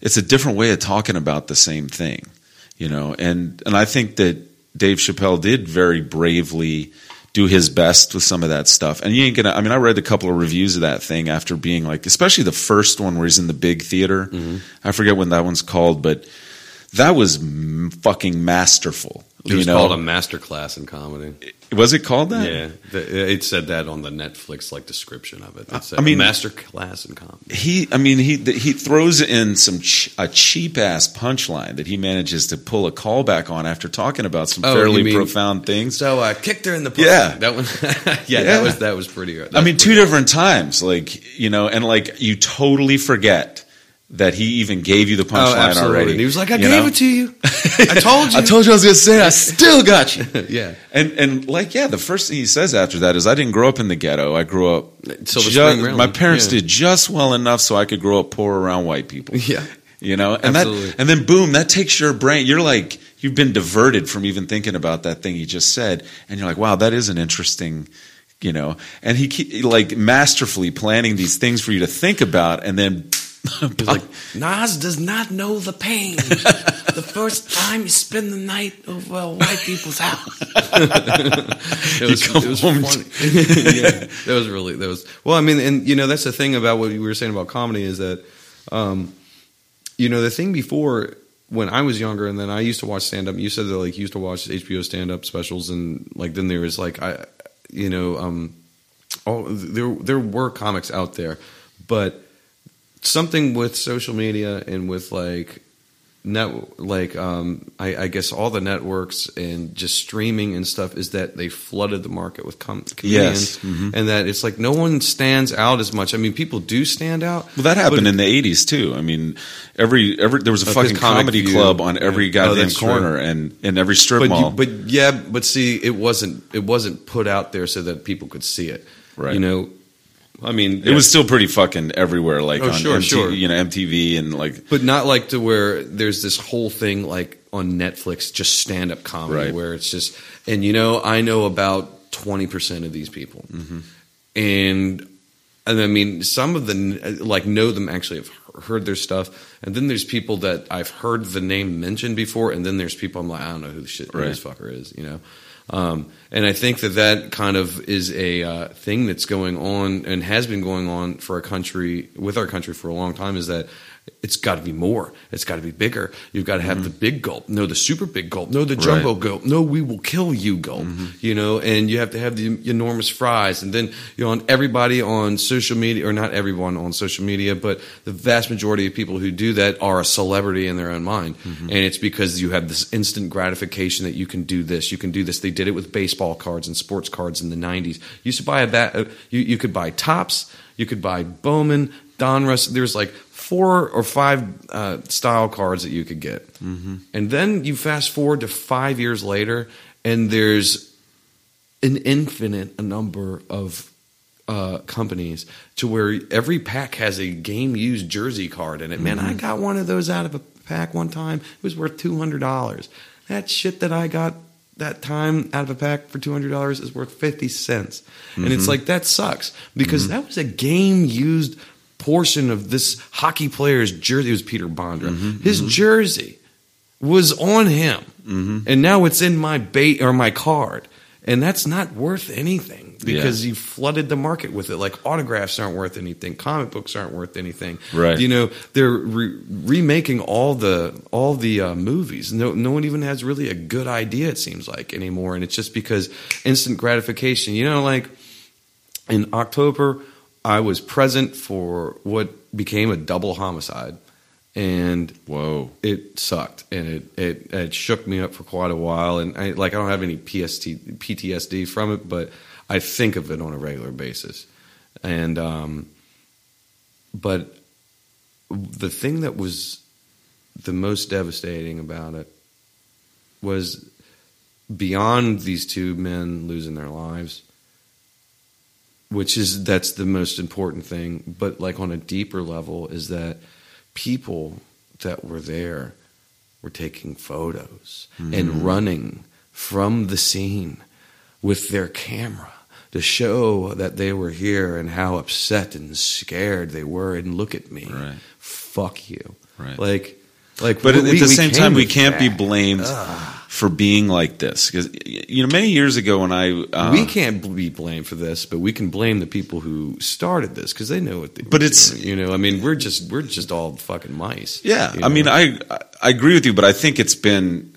It's a different way of talking about the same thing, you know. And and I think that Dave Chappelle did very bravely do his best with some of that stuff. And you ain't gonna. I mean, I read a couple of reviews of that thing after being like, especially the first one where he's in the big theater. Mm-hmm. I forget when that one's called, but that was m- fucking masterful. it was know, called a master class in comedy was it called that? yeah it said that on the netflix like description of it it said I mean- master class in comedy he i mean he he throws in some ch- a cheap ass punchline that he manages to pull a callback on after talking about some Oh, fairly mean- profound things so i kicked her in the pussy. Yeah. that one yeah, Yeah. that was that was pretty i mean two pretty- different times like you know and like you totally forget that he even gave you the oh punchline absolutely. already and he was like i you gave know? it to you. I told you. I told you i was gonna say it, i still got you. Yeah. And and like yeah the first thing he says after that is i didn't grow up in the ghetto. I grew up Silver ju- Spring, my parents Yeah. did just well enough so i could grow up poor around white people. Yeah. You know? And Absolutely. that and then boom that takes your brain. You're like you've been diverted from even thinking about that thing he just said and you're like wow that is an interesting you know? And he like masterfully planning these things for you to think about and then like, Nas does not know the pain. the first time you spend the night over a white people's house. it was, it was funny. yeah, that was really that was well. I mean, and you know that's the thing about what you were saying about comedy is that, um, you know, the thing before when I was younger, and then I used to watch stand up. You said that like you used to watch HBO stand up specials, and like then there was like I, you know, um, all there there were comics out there, but something with social media and with like net like um I, I guess all the networks and just streaming and stuff is that they flooded the market with com- comedians Yes. Mhm. and that it's like no one stands out as much. I mean, people do stand out. Well, that happened in the '80s too. I mean, every every there was a Oh, fucking comedy View, club on every yeah. Oh, goddamn true. corner and in every strip but mall. you, but yeah, but see, it wasn't it wasn't put out there so that people could see it. Right. You know, I mean, it was still pretty fucking everywhere, like Oh, on sure, MT, sure. you know MTV and like but not like to where there's this whole thing like on Netflix, just stand up comedy, Right. where it's just and you know, I know about twenty percent of these people, Mm-hmm. and and I mean, some of the like know them actually have heard their stuff, and then there's people that I've heard the name mentioned before, and then there's people I'm like, I don't know who the shit who Right. this fucker is, you know. Um, and I think that that kind of is a uh, thing that's going on and has been going on for our country with our country for a long time. Is that it's got to be more. It's got to be bigger. You've got to have the mm-hmm. big gulp. No, the super big gulp. No, the jumbo gulp. No, we will kill you gulp. Mm-hmm. You know, and you have to have the enormous fries. And then you know, on everybody on social media, or not everyone on social media, but the vast majority of people who do that are a celebrity in their own mind. Mm-hmm. And it's because you have this instant gratification that you can do this, you can do this. They did it with baseball cards and sports cards in the '90s. You used to buy a bat. Uh, you you could buy Topps. You could buy Bowman, Donruss. There's like four or five uh, style cards that you could get. Mm-hmm. And then you fast forward to five years later, and there's an infinite number of uh, companies to where every pack has a game used jersey card in it. Man, I got one of those out of a pack one time. It was worth two hundred dollars. That shit that I got that time out of a pack for two hundred dollars is worth fifty cents. And it's like that sucks because that was a game used portion of this hockey player's jersey. It was Peter Bondra. Mm-hmm, His mm-hmm. jersey was on him, mm-hmm. and now it's in my bait or my card, and that's not worth anything because you flooded the market with it. Like autographs aren't worth anything, comic books aren't worth anything. Right. You know, they're re- remaking all the all the uh, movies. No, no one even has really a good idea. It seems like anymore, and it's just because instant gratification. You know, like in October, I was present for what became a double homicide, and whoa, it sucked and it, it it shook me up for quite a while and I like I don't have any PST, PTSD from it but I think of it on a regular basis. And um but the thing that was the most devastating about it was beyond these two men losing their lives which is that's the most important thing but like on a deeper level is that people that were there were taking photos and mm-hmm. running from the scene with their camera to show that they were here and how upset and scared they were and look at me Right. fuck you Right. like like But at the we same time, we can't be that. blamed for being like this because you know many years ago when I uh, we can't be blamed for this, but we can blame the people who started this because they know what they. But it's- doing, you know, I mean, we're just we're just all fucking mice. Yeah, you I mean. I I agree with you, but I think it's been.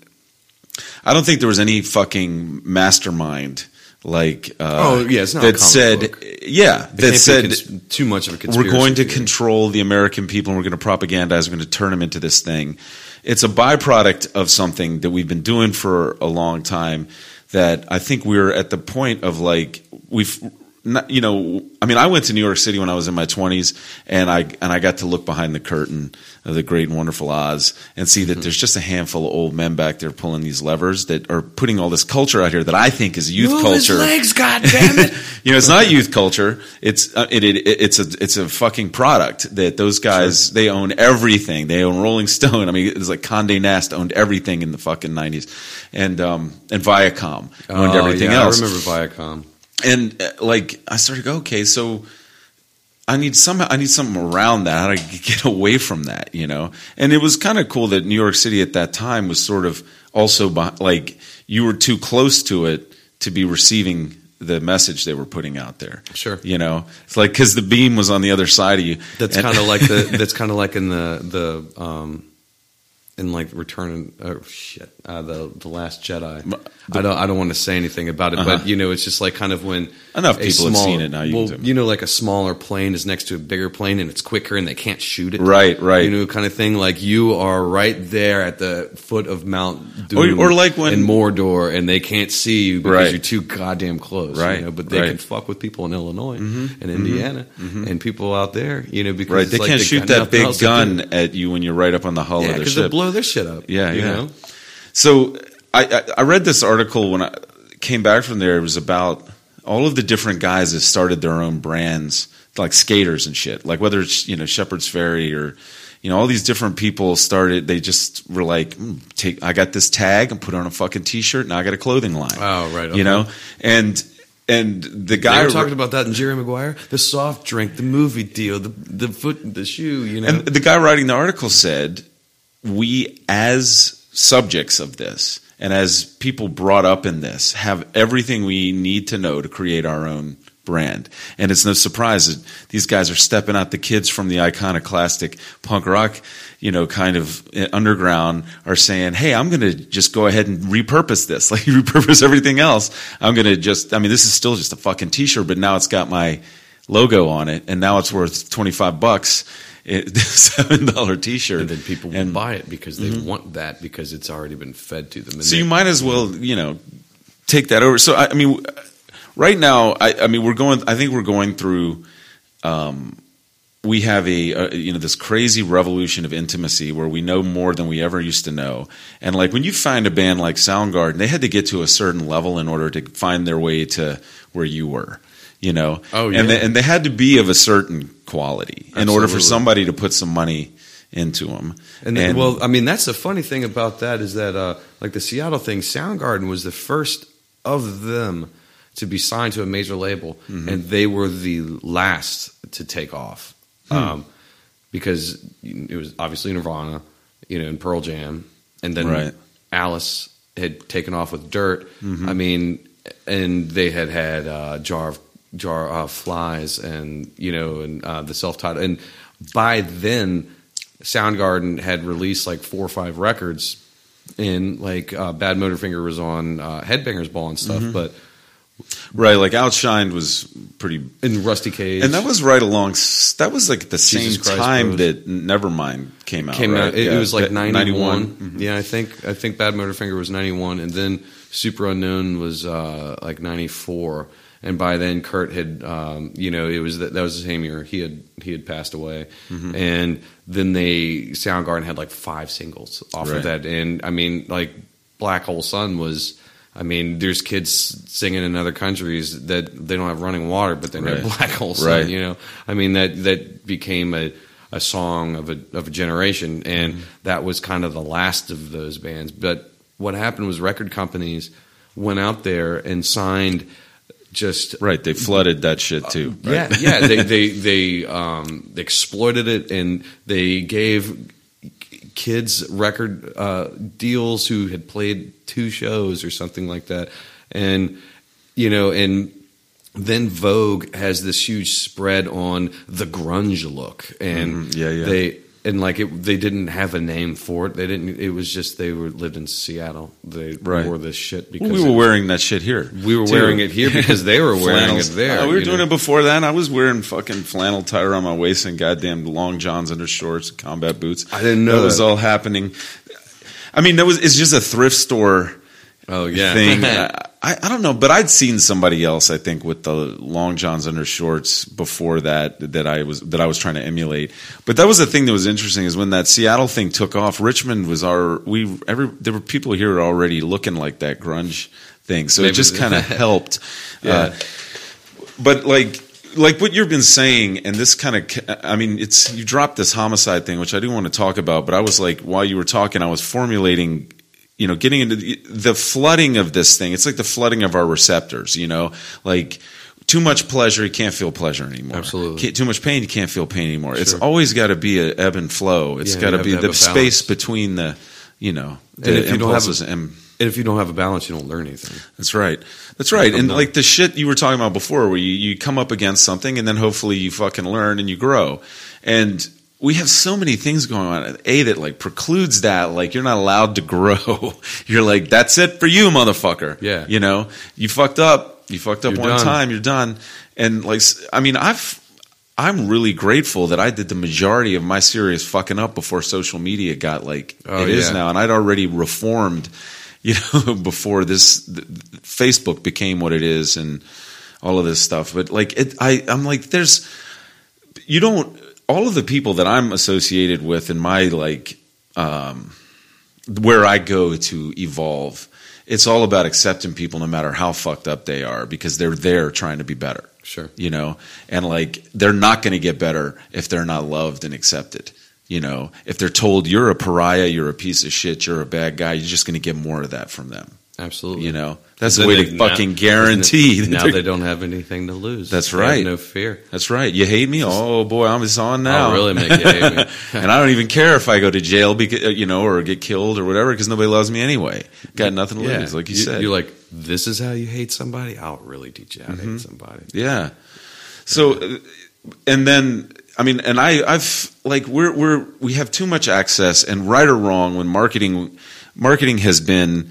I don't think there was any fucking mastermind like. Uh, Oh, yeah, it's not a that said, book. yeah, that said cons- too much of a we're going to theory. control the American people and we're going to propagandize. We're going to turn them into this thing. It's a byproduct of something that we've been doing for a long time. That I think we're at the point of like we've. Not, you know, I mean, I went to New York City when I was in my twenties, and I and I got to look behind the curtain of the Great and Wonderful Oz and see that there's just a handful of old men back there pulling these levers that are putting all this culture out here that I think is youth Move culture. legs, goddammit! you know, it's not youth culture. It's uh, it, it it's a it's a fucking product that those guys they own everything. They own Rolling Stone. I mean, it's like Condé Nast owned everything in the fucking nineties, and um and Viacom owned Oh, everything yeah, else. I remember Viacom. And uh, like I started to go, okay, so I need some I need something around that. How to get away from that, you know? And it was kind of cool that New York City at that time was sort of also beh- like you were too close to it to be receiving the message they were putting out there. Sure. You know, it's like because the beam was on the other side of you. That's kind of like the. That's kind of like in the the um, in like Return, oh shit, uh, the the Last Jedi. I don't I don't want to say anything about it, Uh-huh. but you know, it's just like kind of when Enough people have seen it now, you well, you know, like a smaller plane is next to a bigger plane and it's quicker and they can't shoot it. Right, right. You know, kind of thing. Like you are right there at the foot of Mount Doom, Or- or like when- in Mordor, and they can't see you because Right. you're too goddamn close. Right, You know? But they right. can fuck with people in Illinois and Indiana and people out there. You know, because Right, they like can't they shoot that big else to do. gun at you when you're right up on the hull Yeah, of the ship. Blow their shit up. Yeah, you yeah. know? So I, I, I read this article when I came back from there. It was about all of the different guys that started their own brands, like skaters and shit. Like whether it's you know Shepard Fairey or you know all these different people started. They just were like, mm, take. I got this tag and put on a fucking t-shirt. Now I got a clothing line. Oh, right, okay. You know, and and the They guy were talking about that in Jerry Maguire. The soft drink, the movie deal, the the foot, the shoe. You know, And the guy writing the article said, we as subjects of this and as people brought up in this have everything we need to know to create our own brand. And it's no surprise that these guys are stepping out the kids from the iconoclastic punk rock, you know, kind of uh, underground are saying, Hey, I'm going to just go ahead and repurpose this. Like repurpose everything else. I'm going to just, I mean, this is still just a fucking t-shirt, but now it's got my logo on it and now it's worth 25 bucks. Seven dollar t-shirt and then people will and buy it because they want that because it's already been fed to them. And so they- you might as well, you know, take that over. So I, I mean, right now, I, I mean, we're going. I think we're going through. Um, we have a, uh you know this crazy revolution of intimacy where we know more than we ever used to know, and like when you find a band like Soundgarden, they had to get to a certain level in order to find their way to where you were. You know, Oh, and they, and they had to be of a certain quality in order for somebody to put some money into them. And, then, well, I mean, that's the funny thing about that is that, uh, like the Seattle thing, Soundgarden was the first of them to be signed to a major label, Mm-hmm. and they were the last to take off Hmm. um, because it was obviously Nirvana, you know, and Pearl Jam, and then Right. Alice had taken off with Dirt. Mm-hmm. I mean, and they had had uh, Jar of Jar of Flies, and you know, and uh, the self titled, and by then. Soundgarden had released like four or five records, and like uh, Bad Motorfinger was on uh, Headbangers Ball and stuff, Mm-hmm. but right, like Outshined was pretty in Rusty Cage, And that was right along. That was like the same time bros. that Nevermind came out. came right? out. It, Yeah, it was like ninety one. 91. Yeah, I think I think Bad Motorfinger was ninety one, and then Superunknown was uh, like ninety four. And by then, Kurt had, um, you know, it was that, that was the same year he had he had passed away, Mm-hmm. and then they Soundgarden had like five singles off Right. of that, and I mean, like Black Hole Sun was. I mean, there's kids singing in other countries that they don't have running water, but they know Right. Black Hole Sun. Right. You know, I mean that that became a a song of a of a generation, and Mm-hmm. that was kind of the last of those bands. But what happened was record companies went out there and signed just Right, they flooded that shit too. right? yeah, yeah. They they they um, exploited it, and they gave kids record uh, deals who had played two shows or something like that, and you know, and then Vogue has this huge spread on the grunge look, and Mhm. Yeah, yeah. they and like it, they didn't have a name for it. They didn't. It was just they were lived in Seattle. They Right. wore this shit because we were it- wearing that shit here. we were too. wearing it here because they were wearing it there. Uh, we were doing know? it before then. I was wearing fucking flannel tie around my waist and goddamn long johns under shorts, and combat boots. I didn't know that was all happening. I mean, that was it's just a thrift store Oh yeah, thing. I, I don't know, but I'd seen somebody else. I think with the long johns under shorts before that that I was that I was trying to emulate. But that was the thing that was interesting is when that Seattle thing took off. Richmond was our we every there were people here already looking like that grunge thing, so it just kind of helped. Yeah. Uh, but like like what you've been saying and this kind of i mean it's you dropped this homicide thing which i do want to talk about but i was like while you were talking i was formulating you know getting into the, the flooding of this thing it's like the flooding of our receptors you know like too much pleasure you can't feel pleasure anymore Absolutely. Can't- too much pain you can't feel pain anymore it's always got to be a ebb and flow It's Yeah, got to be the space between the you know And the if you don't have a- impulses and And if you don't have a balance, you don't learn anything. that's right. That's right. And like the shit you were talking about before, where you, you come up against something and then hopefully you fucking learn and you grow. And we have so many things going on. A that like precludes that. Like you're not allowed to grow. You're like that's it for you, motherfucker. Yeah. You know, you fucked up. You fucked up You're one done. time. You're done. And like, I mean, I've. I'm really grateful that I did the majority of my serious fucking up before social media got like Oh, it is yeah. now, and I'd already reformed, you know, before this th- th- Facebook became what it is, and all of this stuff. But like, it, I, I'm like, there's, you don't, all of the people that I'm associated with in my like, um, where I go to evolve, it's all about accepting people no matter how fucked up they are because they're there trying to be better. Sure. you know? And like they're not going to get better if they're not loved and accepted. You know? If they're told you're a pariah you're a piece of shit you're a bad guy you're just going to get more of that from them Absolutely. you know that's the way they- to now- fucking guarantee that Now they're- don't have anything to lose. That's They right. no fear. that's right you hate me oh boy i'm it's on now I'll really make you hate me. and i don't even care if i go to jail because you know or get killed or whatever because nobody loves me anyway got nothing to lose like you, said You're like, this is how you hate somebody? I'll really teach you how to Mm-hmm. hate somebody. Yeah. So, uh, and then I mean, and I, I've like we're we're we have too much access, and right or wrong, when marketing marketing has been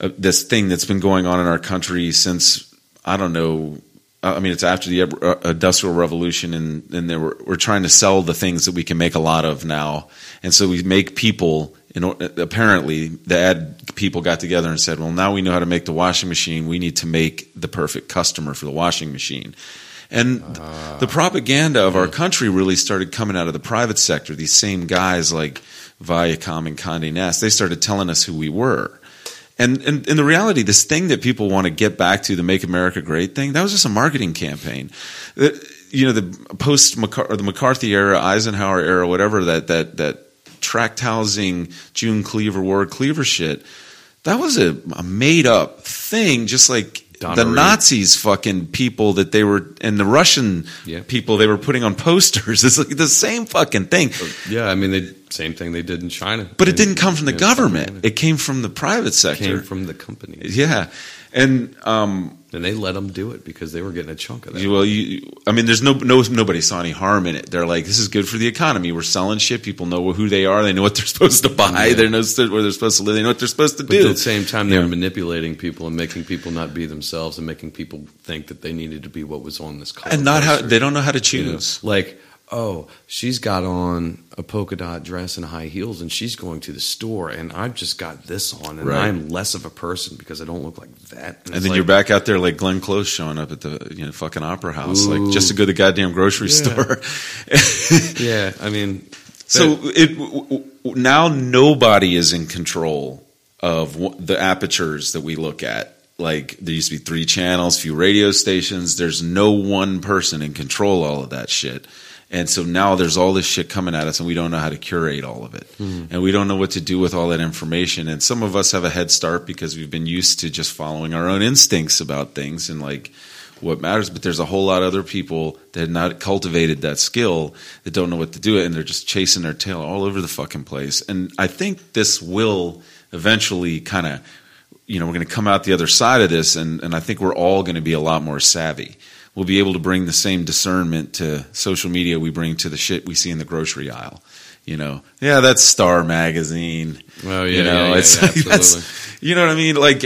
uh, this thing that's been going on in our country since I don't know. I mean, it's after the uh, industrial revolution, and and they were we're trying to sell the things that we can make a lot of now, and so we make people. In, apparently, the ad people got together and said, "Well, now we know how to make the washing machine. We need to make the perfect customer for the washing machine." And the propaganda of our country really started coming out of the private sector. These same guys like Viacom and Condé Nast, they started telling us who we were. And, and in the reality, this thing that people want to get back to, the "Make America Great" thing, that was just a marketing campaign. You know, the post or the McCarthy era, Eisenhower era, whatever that that that tract housing June Cleaver Ward Cleaver shit. That was a, a made up thing, just like Donna the Reed. Nazis fucking people that they were and the Russian Yeah. people they were putting on posters. It's like the same fucking thing. Yeah, I mean, they same thing they did in China. But it didn't come from the government. It came from the private sector. came from the companies. yeah. And um And they let them do it because they were getting a chunk of that. well you I mean there's no no nobody saw any harm in it. They're like this is good for the economy. We're selling shit. People know who they are. They know what they're supposed to buy. Yeah. They know where they're supposed to live. They know what they're supposed to but do. at the same time, they Yeah. were manipulating people and making people not be themselves and making people think that they needed to be what was on this and not how they don't know how to You know, choose. like, oh, she's got on a polka dot dress and high heels, and she's going to the store, and I've just got this on, and Right. I'm less of a person because I don't look like that. And it's then like, you're back out there like Glenn Close showing up at the you know fucking opera house, Ooh. like just to go to the goddamn grocery Yeah. store. Yeah, I mean, so it w- w- now nobody is in control of the apertures that we look at. Like there used to be three channels, few radio stations. There's no one person in control of all of that shit. And so now there's all this shit coming at us, and we don't know how to curate all of it, hmm. and we don't know what to do with all that information. And some of us have a head start because we've been used to just following our own instincts about things and like what matters. But there's a whole lot of other people that have not cultivated that skill that don't know what to do it, and they're just chasing their tail all over the fucking place. And I think this will eventually kind of, you know, we're going to come out the other side of this, and, and I think we're all going to be a lot more savvy. We'll be able to bring the same discernment to social media we bring to the shit we see in the grocery aisle. You know, yeah, that's Star Magazine. oh yeah, you know, yeah, yeah, it's yeah, like, that's, you know what I mean? Like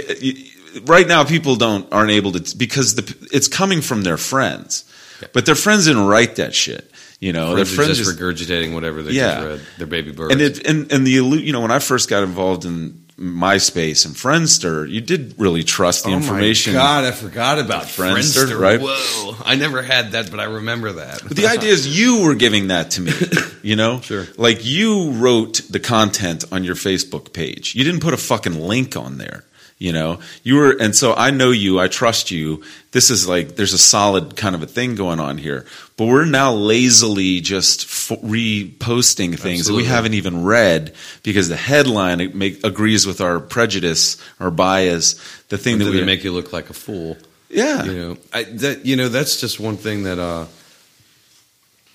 right now, people don't aren't able to because the, it's coming from their friends, but their friends didn't write that shit. You know, Friends their friends just just, regurgitating whatever they Yeah. just read. Their baby birds. and it and and the you know when I first got involved in MySpace and Friendster, you did really trust the oh information. My God, I forgot about Friendster, Friendster. right? Whoa, I never had that, but I remember that. But the idea is you were giving that to me, you know? Sure. Like you wrote the content on your Facebook page. You didn't put a fucking link on there, you know? You were, and so I know you, I trust you. This is like, there's a solid kind of a thing going on here. But we're now lazily just f- reposting things that we haven't even read because the headline make, agrees with our prejudice, our bias, the thing that we make you look like a fool? Yeah. You know, I, that you know that's just one thing that uh,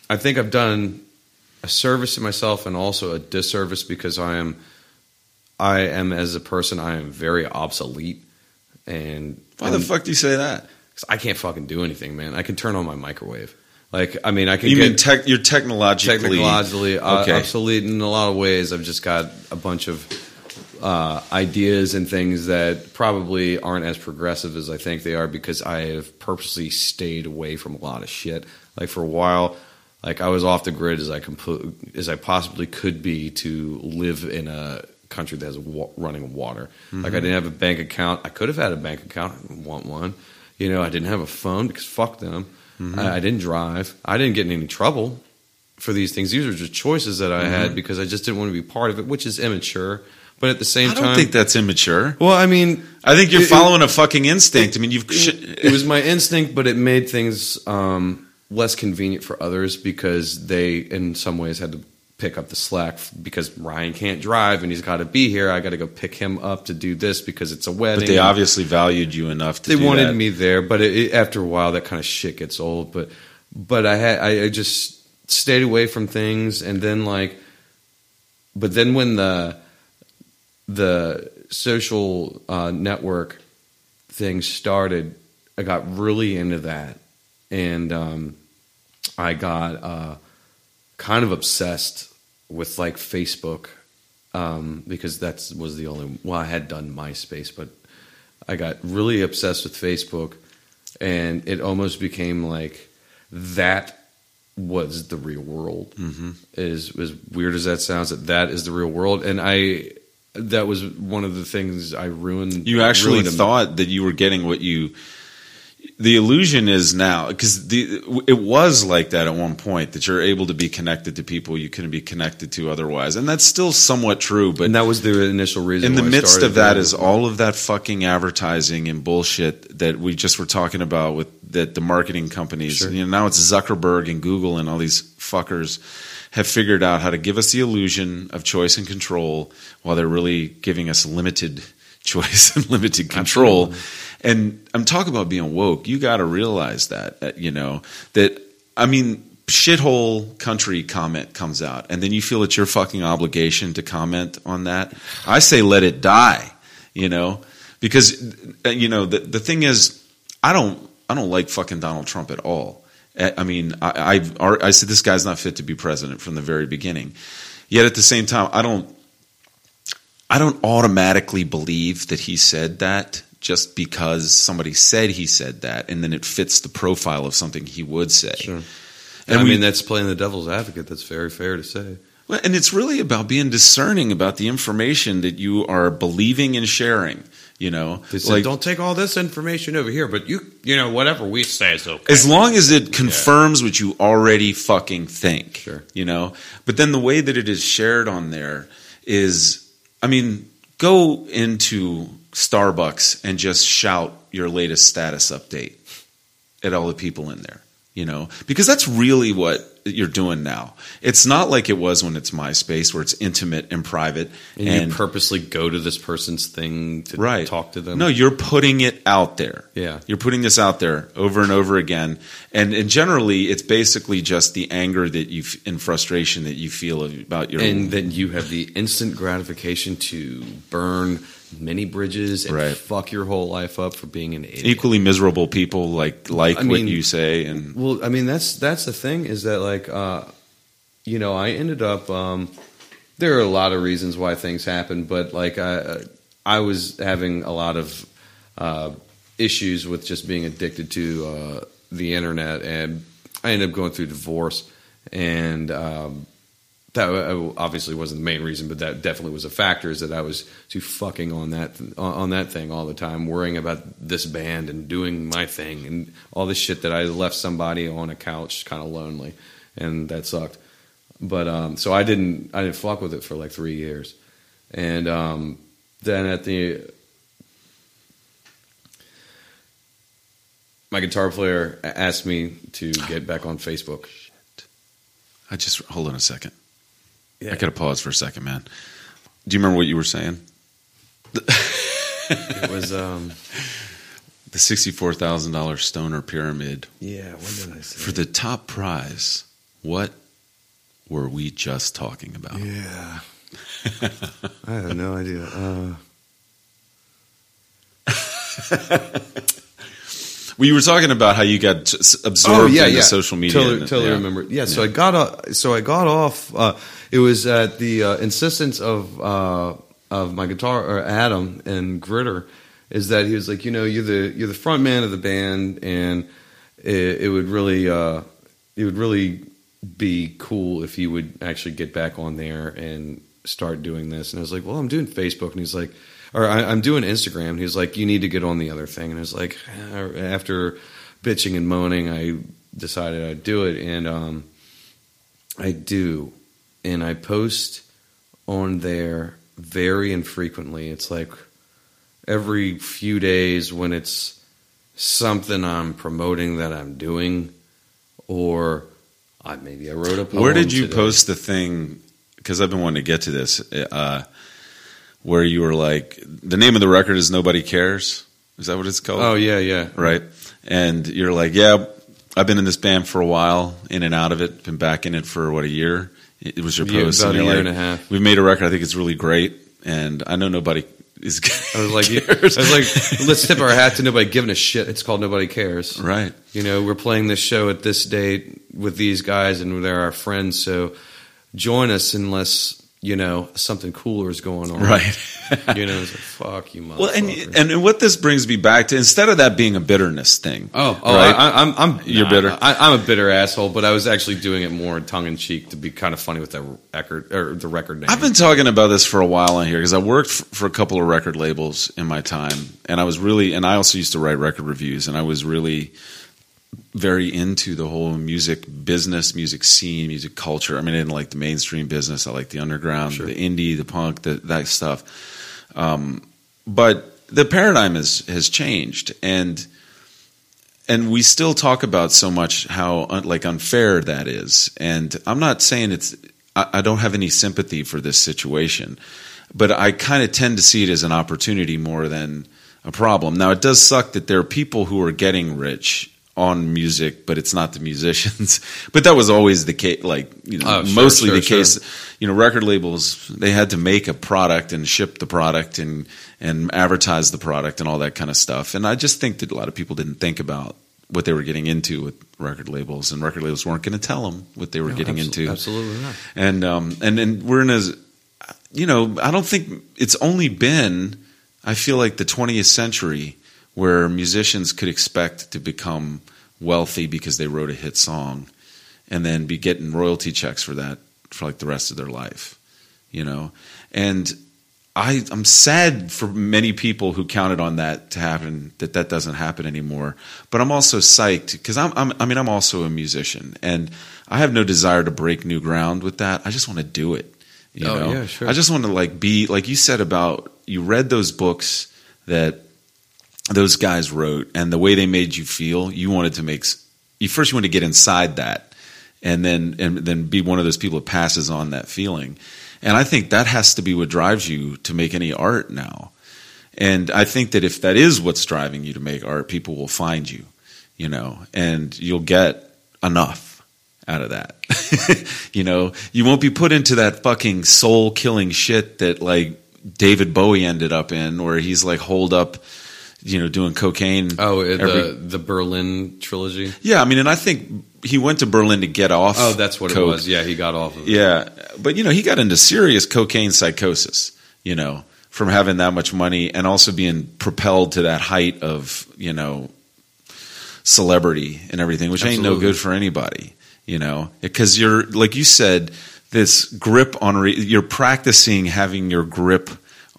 I think I've done a service to myself and also a disservice because I am I am as a person I am very obsolete and Why the fuck do you say that? 'cause I can't fucking do anything, man. I can turn on my microwave. Like, I mean, I can You get mean tech, you're technologically technologically uh, Okay. obsolete in a lot of ways. I've just got a bunch of uh, ideas and things that probably aren't as progressive as I think they are because I have purposely stayed away from a lot of shit. Like for a while, like I was off the grid as I compl- as I possibly could be to live in a country that has wa- running water. Like I didn't have a bank account. I could have had a bank account. I didn't want one. You know, I didn't have a phone because fuck them. I, I didn't drive. I didn't get in any trouble for these things. These were just choices that I had because I just didn't want to be part of it, which is immature. But at the same time, I don't time, think that's immature. well, I mean, I think you're It- it- following a fucking instinct. I mean, you've. it, it was my instinct, but it made things um, less convenient for others because they, in some ways, had to pick up the slack because Ryan can't drive and he's got to be here. I got to go pick him up to do this because it's a wedding. but they obviously valued you enough to. they wanted that. me there, but it, it, after a while, that kind of shit gets old. But but I had I, I just stayed away from things, and then like, but then when the the social uh, network thing started, I got really into that, and um, I got uh, kind of obsessed with like Facebook um, because that was the only. Well, I had done MySpace, but I got really obsessed with Facebook, and it almost became like that was the real world. Mm-hmm. Is as weird as that sounds, that that is the real world, and I that was one of the things I ruined. You actually ruined thought that you were getting what you. The illusion is now because the it was like that at one point that you're able to be connected to people you couldn't be connected to otherwise, and that's still somewhat true. But and that was the initial reason. in the midst of that doing is all of that fucking advertising and bullshit that we just were talking about with that the marketing companies. Sure. You know, now it's Zuckerberg and Google and all these fuckers have figured out how to give us the illusion of choice and control while they're really giving us limited choice and limited control. And I'm talking about being woke. You got to realize that, uh, you know, that I mean, shithole country comment comes out, and then you feel it's your fucking obligation to comment on that. I say let it die, you know, because uh, you know the the thing is, I don't I don't like fucking Donald Trump at all. I I mean, I I've, I said this guy's not fit to be president from the very beginning. Yet at the same time, I don't I don't automatically believe that he said that just because somebody said he said that, and then it fits the profile of something he would say. Sure. And I we- mean, that's playing the devil's advocate. That's very fair to say. Well, and it's really about being discerning about the information that you are believing and sharing. You know, They said, don't take all this information over here, but you, you know, whatever we say is okay. as long as it confirms what you already fucking think. Sure. You know, but then the way that it is shared on there is, I mean, go into Starbucks and just shout your latest status update at all the people in there. You know, because that's really what you're doing now. It's not like it was when it's MySpace, where it's intimate and private, and, you purposely go to this person's thing to right. talk to them. No, you're putting it out there. Yeah. You're putting this out there over and over again. And, and generally, it's basically just the anger that you and frustration that you feel about your and then you have the instant gratification to burn many bridges and Right. fuck your whole life up for being an idiot. equally miserable people like like I what mean- you say and Well, I mean that's that's the thing is that like uh, you know I ended up um, there are a lot of reasons why things happen, but like I I was having a lot of uh, issues with just being addicted to uh, the internet, and I ended up going through divorce, and um, that uh, obviously wasn't the main reason, but that definitely was a factor. Is that I was too fucking on that on that thing all the time, worrying about this band and doing my thing and all this shit that I left somebody on a couch, kind of lonely, and that sucked. But um, so I didn't I didn't fuck with it for like three years, and um, then at the my guitar player asked me to get back on Facebook. I just hold on a second. Yeah. I gotta pause for a second, man. Do you remember what you were saying? It was um, The sixty-four thousand dollars stoner pyramid yeah. What did I say? for the top prize. What were we just talking about? Yeah. I have no idea. Uh, Well, you were talking about how you got s- Oh, absorbed into social media. Totally, and- totally yeah. remember. Yeah, so I got off. So I got off. Uh, it was at the uh, insistence of uh, of my guitar or Adam and Gritter. Is that he was like, you know, you're the you're the front man of the band, and it, it would really uh, it would really be cool if you would actually get back on there and start doing this. And I was like, well, I'm doing Facebook, and he's like, or I, I'm doing Instagram. And he's like, you need to get on the other thing. And I was like, eh, after bitching and moaning, I decided I'd do it, and um, I do, and I post on there very infrequently. It's like every few days when it's something I'm promoting that I'm doing, or I maybe I wrote a poem. Where did you today. post the thing? Because I've been wanting to get to this. Uh, where you were like, the name of the record is "Nobody Cares." Is that what it's called? Oh yeah, yeah. right. And you're like, yeah, I've been in this band for a while, in and out of it. Been back in it for what a year. It was your post. about and a year like, and a half. We've made a record. I think it's really great, and I know nobody is. I was like, I was like, let's tip our hat to nobody giving a shit. It's called Nobody Cares. right. You know, we're playing this show at this date with these guys, and they're our friends. So join us unless you know something cooler is going on. Right. You know, it's like fuck you, Well, and and what this brings me back to, instead of that being a bitterness thing, Oh, oh right? I, I'm, I'm, You're nah, bitter? I, I'm a bitter asshole, but I was actually doing it more tongue in cheek to be kind of funny with the record or the record name. I've been talking about this for a while on here because I worked for a couple of record labels in my time, and I was really, and I also used to write record reviews, and I was really very into the whole music business, music scene, music culture. I mean, I didn't like the mainstream business. I like the underground, Sure. the indie, the punk, the, that stuff. Um, but the paradigm has has changed, and and we still talk about so much how un, like unfair that is. And I'm not saying it's. I, I don't have any sympathy for this situation, but I kind of tend to see it as an opportunity more than a problem. Now, it does suck that there are people who are getting rich on music, but it's not the musicians. but that was always the case. Like you know, Oh, sure, mostly sure, the sure. case. You know, record labels they had to make a product and ship the product and and advertise the product and all that kind of stuff. And I just think that a lot of people didn't think about what they were getting into with record labels, and record labels weren't going to tell them what they were No, getting into Absolutely not. and um, and and we're in a, you know, I don't think it's only been, I feel like the 20th century where musicians could expect to become wealthy because they wrote a hit song, and then be getting royalty checks for that for like the rest of their life, you know, and. I, I'm sad for many people who counted on that to happen. That that doesn't happen anymore. But I'm also psyched because I'm, I'm. I mean, I'm also a musician, and I have no desire to break new ground with that. I just want to do it. You Oh, know, yeah, sure. I just want to like be like you said about you read those books that those guys wrote, and the way they made you feel. You wanted to make. You first you want to get inside that, and then and then be one of those people that passes on that feeling. And I think that has to be what drives you to make any art now. And I think that if that is what's driving you to make art, people will find you, you know, and you'll get enough out of that. you know, you won't be put into that fucking soul killing shit that like David Bowie ended up in, where he's like holed up, you know, doing cocaine. Oh, uh, every- the the Berlin trilogy. yeah. I mean, and I think he went to Berlin to get off. Oh, that's what coke. it was. Yeah, he got off of it. Yeah, but you know, he got into serious cocaine psychosis. You know, from having that much money and also being propelled to that height of you know celebrity and everything, which ain't no good for anybody. You know, because you're like you said, this grip on re- you're practicing having your grip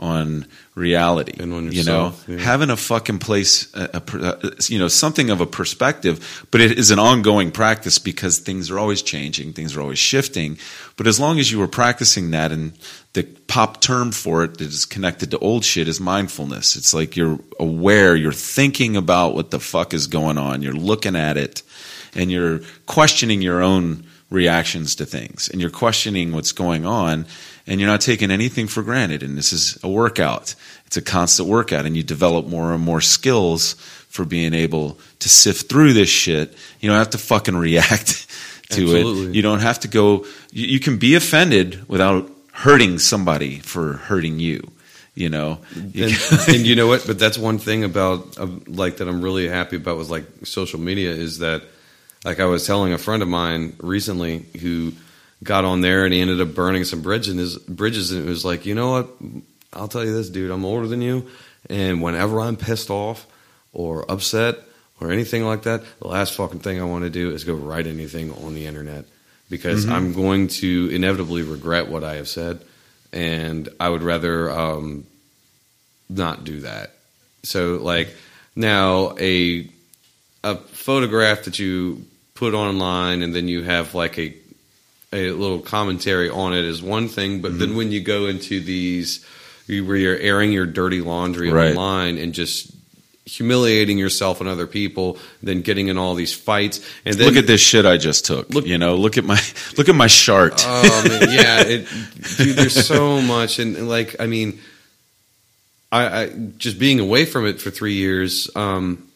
on reality And on you know? yeah. having a fucking place a, a, uh, you know something of a perspective but it is an ongoing practice because things are always changing things are always shifting. But as long as you were practicing that and the pop term for it that is connected to old shit is mindfulness. It's like you're aware you're thinking about what the fuck is going on you're looking at it and you're questioning your own reactions to things and you're questioning what's going on and you're not taking anything for granted. And this is a workout. It's a constant workout. And you develop more and more skills for being able to sift through this shit. You don't have to fucking react to it. You don't have to go you, you can be offended without hurting somebody for hurting you You know, You and, and you know what? But that's one thing about uh, like that I'm really happy about with like social media is that like I was telling a friend of mine recently who got on there and he ended up burning some bridge in his bridges and it was like you know what I'll tell you this dude I'm older than you and whenever I'm pissed off or upset or anything like that the last fucking thing I want to do is go write anything on the internet because Mhm. I'm going to inevitably regret what I have said and I would rather um, not do that. So like now a a photograph that you put online and then you have like a a little commentary on it is one thing, but Mm-hmm. then when you go into these where you're airing your dirty laundry Right. online and just humiliating yourself and other people, then getting in all these fights, and then look at this shit I just took. Look- you know, look at my look at my chart. Oh man, yeah, it, dude. There's so much, and, and, like, I mean, I, I just being away from it for three years. Um,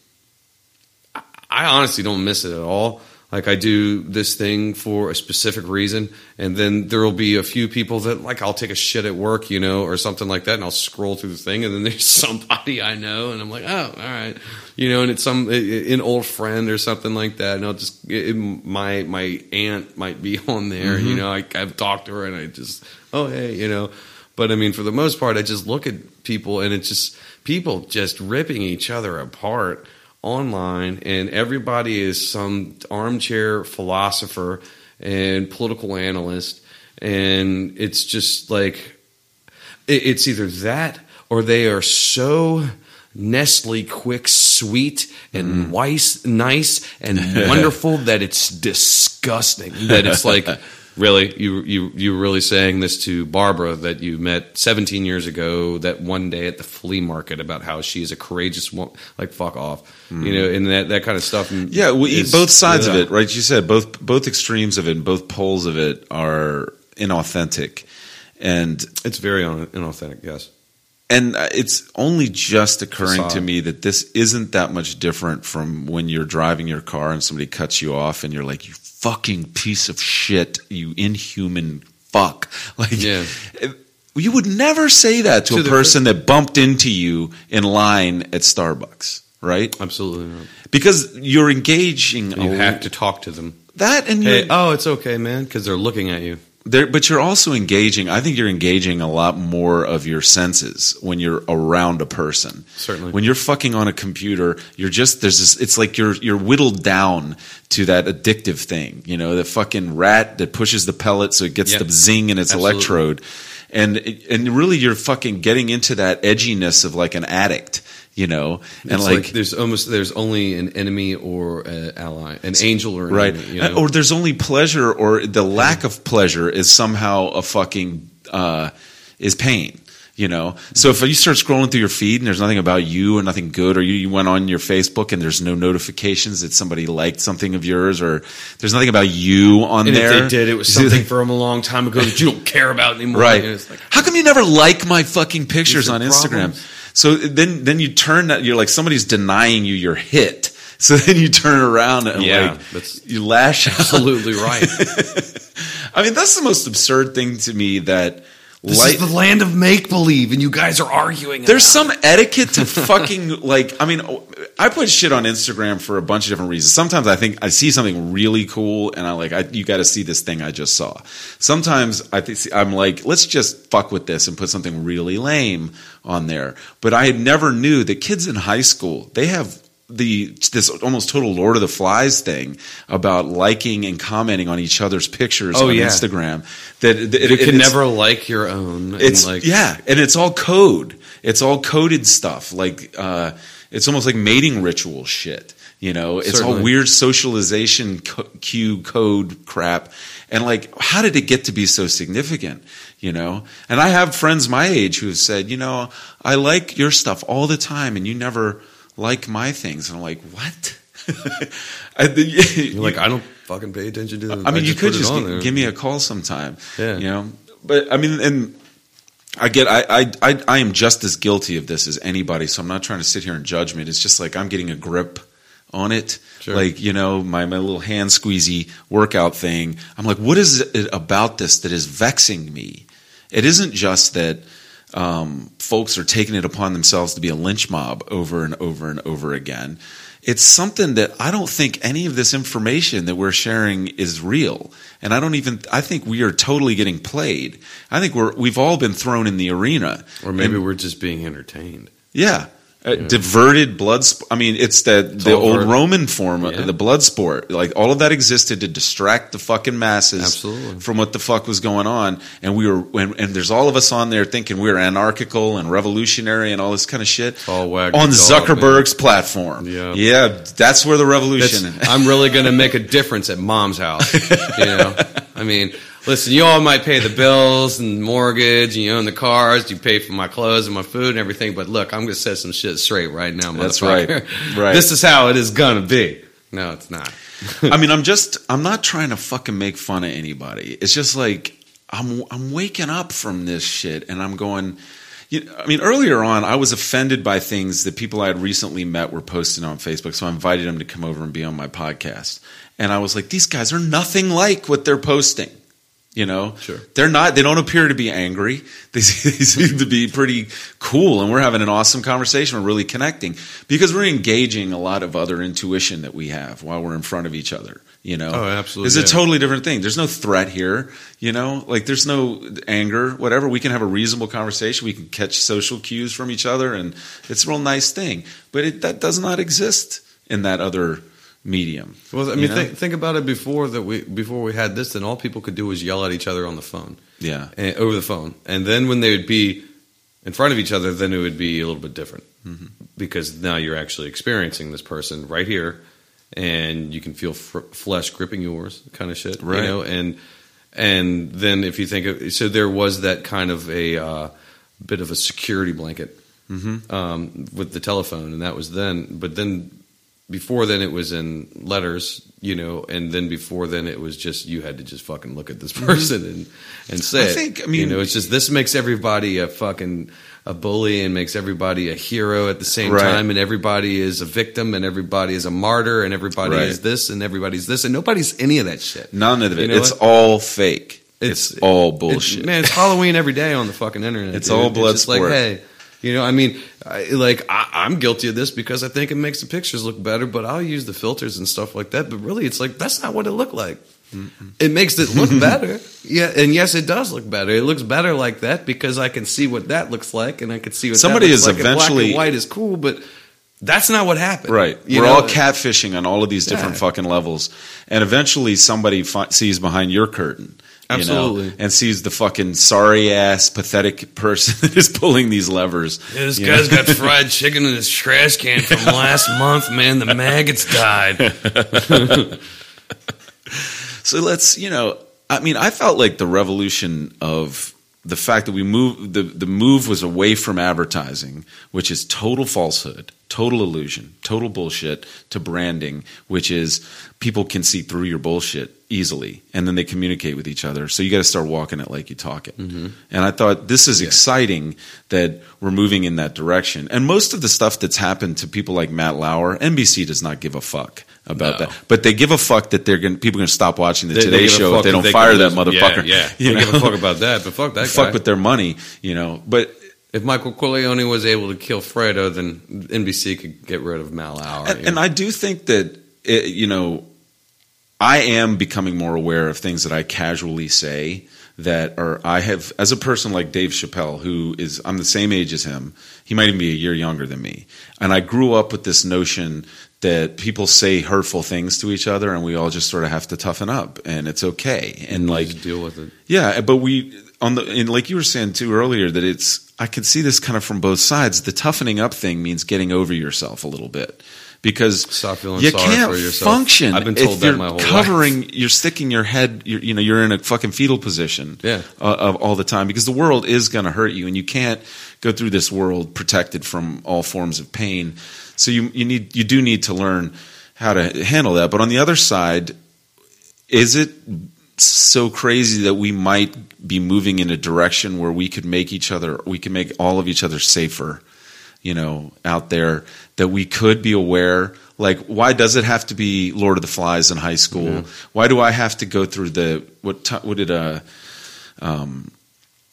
I, I honestly don't miss it at all. Like I do this thing for a specific reason, and then there will be a few people that like I'll take a shit at work, you know, or something like that, and I'll scroll through the thing, and then there's somebody I know, and I'm like, oh, all right, you know, and it's some an old friend or something like that, and I'll just it, my my aunt might be on there, you mm-hmm. know, I, I've talked to her, and I just oh hey, you know, but I mean for the most part, I just look at people, and it's just people just ripping each other apart online and everybody is some armchair philosopher and political analyst and it's just like it- it's either that or they are so Nestle Quik sweet and mm-hmm. nice nice and wonderful that it's disgusting that it's like really? You you you were really saying this to Barbara that you met 17 years ago that one day at the flea market about how she is a courageous woman like fuck off. You know and that that kind of stuff Yeah, we eat is- both sides of it, right? You said both both extremes of it, and both poles of it are inauthentic, and it's very inauthentic yes. And uh, it's only just occurring to me that this isn't that much different from when you're driving your car and somebody cuts you off, and you're like, "You fucking piece of shit, you inhuman fuck!" Like, Yeah. you would never say that to, To a the- person that bumped into you in line at Starbucks, right? absolutely not Because you're engaging you a- have to talk to them that, and hey oh it's okay man because they're looking at you There, but you're also engaging. I think you're engaging a lot more of your senses when you're around a person. Certainly. When you're fucking on a computer, you're just there's this. It's like you're you're whittled down to that addictive thing. You know, the fucking rat that pushes the pellet so it gets Yeah. the zing in its Absolutely. electrode, and and really you're fucking getting into that edginess of like an addict. You know, and It's like, like, there's almost there's only an enemy or an ally, an angel or an right enemy, you know? or there's only pleasure or the lack of pleasure is somehow a fucking uh, is pain you know so if you start scrolling through your feed and there's nothing about you or nothing good or you, you went on your facebook and there's no notifications that somebody liked something of yours or there's nothing about you on and there if they did, it was something from a long time ago that you don't care about anymore. right like, how come you never like my fucking pictures on instagram problems. So then then you turn that you're like somebody's denying you your hit so then you turn around and Yeah, like that's you lash out absolutely right. I mean, that's the most absurd thing to me that This light, is the land of make believe, and you guys are arguing. there's some etiquette to fucking like. I mean, I put shit on Instagram for a bunch of different reasons. Sometimes I think I see something really cool, and I like, I, you got to see this thing I just saw. Sometimes I think I'm like, let's just fuck with this and put something really lame on there. But I had never knew that kids in high school they have the this almost total Lord of the Flies thing about liking and commenting on each other's pictures Oh, on yeah. Instagram. That, that it. You it- can never like your own. and, it's like, yeah, and it's all code. It's all coded stuff. Like uh, it's almost like mating ritual shit. You know, it's all weird socialization co- cue code crap. And like, how did it get to be so significant? You know, and I have friends my age who have said, you know, I like your stuff all the time, and you never like my things. And I'm like, what? I, You're like I don't fucking pay attention to them. I mean, you could just g- give me a call sometime. Yeah. You know, but I mean, and I get, I, I, I, I am just as guilty of this as anybody. So I'm not trying to sit here and judge me. It's just like I'm getting a grip on it. Sure. Like, you know, my, my little hand squeezy workout thing. I'm like, what is it about this that is vexing me? It isn't just that, um, folks are taking it upon themselves to be a lynch mob over and over and over again. It's something that I don't think any of this information that we're sharing is real, and I don't even. I think we are totally getting played. I think we're we've all been thrown in the arena, Or maybe And- we're just being entertained. yeah. Uh, diverted blood. Sp- I mean, it's that the old Roman form, of Yeah. the blood sport. Like all of that existed to distract the fucking masses Absolutely. from what the fuck was going on. And we were, and, and there's all of us on there thinking we're anarchical and revolutionary and all this kind of shit all wag on dog, Zuckerberg's platform. Yeah. yeah, that's where the revolution. I'm really going to make a difference at mom's house. You know, I mean, listen, you all might pay the bills and mortgage, and you own the cars, you pay for my clothes and my food and everything. But look, I'm going to set some shit straight right now, That's right. Right. This is how it is going to be. No, it's not. I mean, I'm just I'm not trying to fucking make fun of anybody. It's just like I'm I'm waking up from this shit and I'm going you, I mean, earlier on, I was offended by things that people I had recently met were posting on Facebook. So I invited them to come over and be on my podcast. And I was like, these guys are nothing like what they're posting. You know, Sure. they're not. They don't appear to be angry. They, they seem to be pretty cool, and we're having an awesome conversation. We're really connecting because we're engaging a lot of other intuition that we have while we're in front of each other. You know, Oh, absolutely, It's a totally different thing. There's no threat here. You know, like there's no anger, whatever. We can have a reasonable conversation. We can catch social cues from each other, and it's a real nice thing. But it, that does not exist in that other medium. Well, I mean, think, think about it before that we before we had this, then all people could do was yell at each other on the phone, yeah, and, over the phone, and then when they would be in front of each other, then it would be a little bit different Mm-hmm. because now you're actually experiencing this person right here, and you can feel fr- flesh gripping yours, kind of shit, Right. You know, and and then if you think of so, there was that kind of a uh, bit of a security blanket Mhm. um, with the telephone, and that was then. But then before then, it was in letters, you know, and then before then, it was just you had to just fucking look at this person and and say Mm-hmm. I think- I mean- you know, it's just this makes everybody a fucking a bully and makes everybody a hero at the same Right. time, and everybody is a victim, and everybody is a martyr, and everybody Right. is this, and everybody's this, and nobody's any of that shit. none of it. You know it's what? all fake. It's- It's, all It's- bullshit. man, it's Halloween every day on the fucking internet. It's dude. all blood sport. Like, hey, you know, I mean, I, like I, I'm guilty of this because I think it makes the pictures look better, but I'll use the filters and stuff like that. But really, it's like that's not what it looked like. It makes it look better, yeah, and yes, it does look better. It looks better like that because I can see what that looks like, and I can see what Somebody that looks is like. and black eventually- and white is cool, but that's not what happened. Right. You We're know? all catfishing on all of these different Yeah. fucking levels. And eventually somebody fi- sees behind your curtain. You know, Absolutely. and sees the fucking sorry ass, pathetic person that is pulling these levers. Yeah, this guy's know? got fried chicken in his trash can from last month, man. The maggots died. So let's, you know, I mean, I felt like the revolution of the fact that we move the the move was away from advertising, which is total falsehood, total illusion, total bullshit, to branding, which is people can see through your bullshit easily, and then they communicate with each other. So you got to start walking it like you talk it. Mm-hmm. And I thought this is exciting that we're moving in that direction. And most of the stuff that's happened to people like Matt Lauer, NBC does not give a fuck about No. that, but they give a fuck that they're going people are going to stop watching the They- they Today a Show if they don't they fire that motherfucker. Yeah, yeah. You they know? give a fuck about that, but fuck that fuck guy. with their money, you know. But if Michael Corleone was able to kill Fredo, then NBC could get rid of Matt Lauer. and, and I do think that it, you know, I am becoming more aware of things that I casually say that are I have as a person like Dave Chappelle, who is I'm the same age as him. He might even be a year younger than me, and I grew up with this notion that people say hurtful things to each other, and we all just sort of have to toughen up, and it's okay, and like deal with it. Yeah, but we on the and like you were saying too earlier that it's I can see this kind of from both sides. The toughening up thing means getting over yourself a little bit because Stop feeling you sorry can't for yourself. function. I've been told if that you're my whole covering. You're sticking your head. You're, you know, you're in a fucking fetal position. Yeah. uh, of all the time because the world is going to hurt you, and you can't go through this world protected from all forms of pain. So you you need you do need to learn how to handle that. But on the other side, is it so crazy that we might be moving in a direction where we could make each other we can make all of each other safer you know out there that we could be aware like why does it have to be lord of the flies in high school why do i have to go through the what what did uh um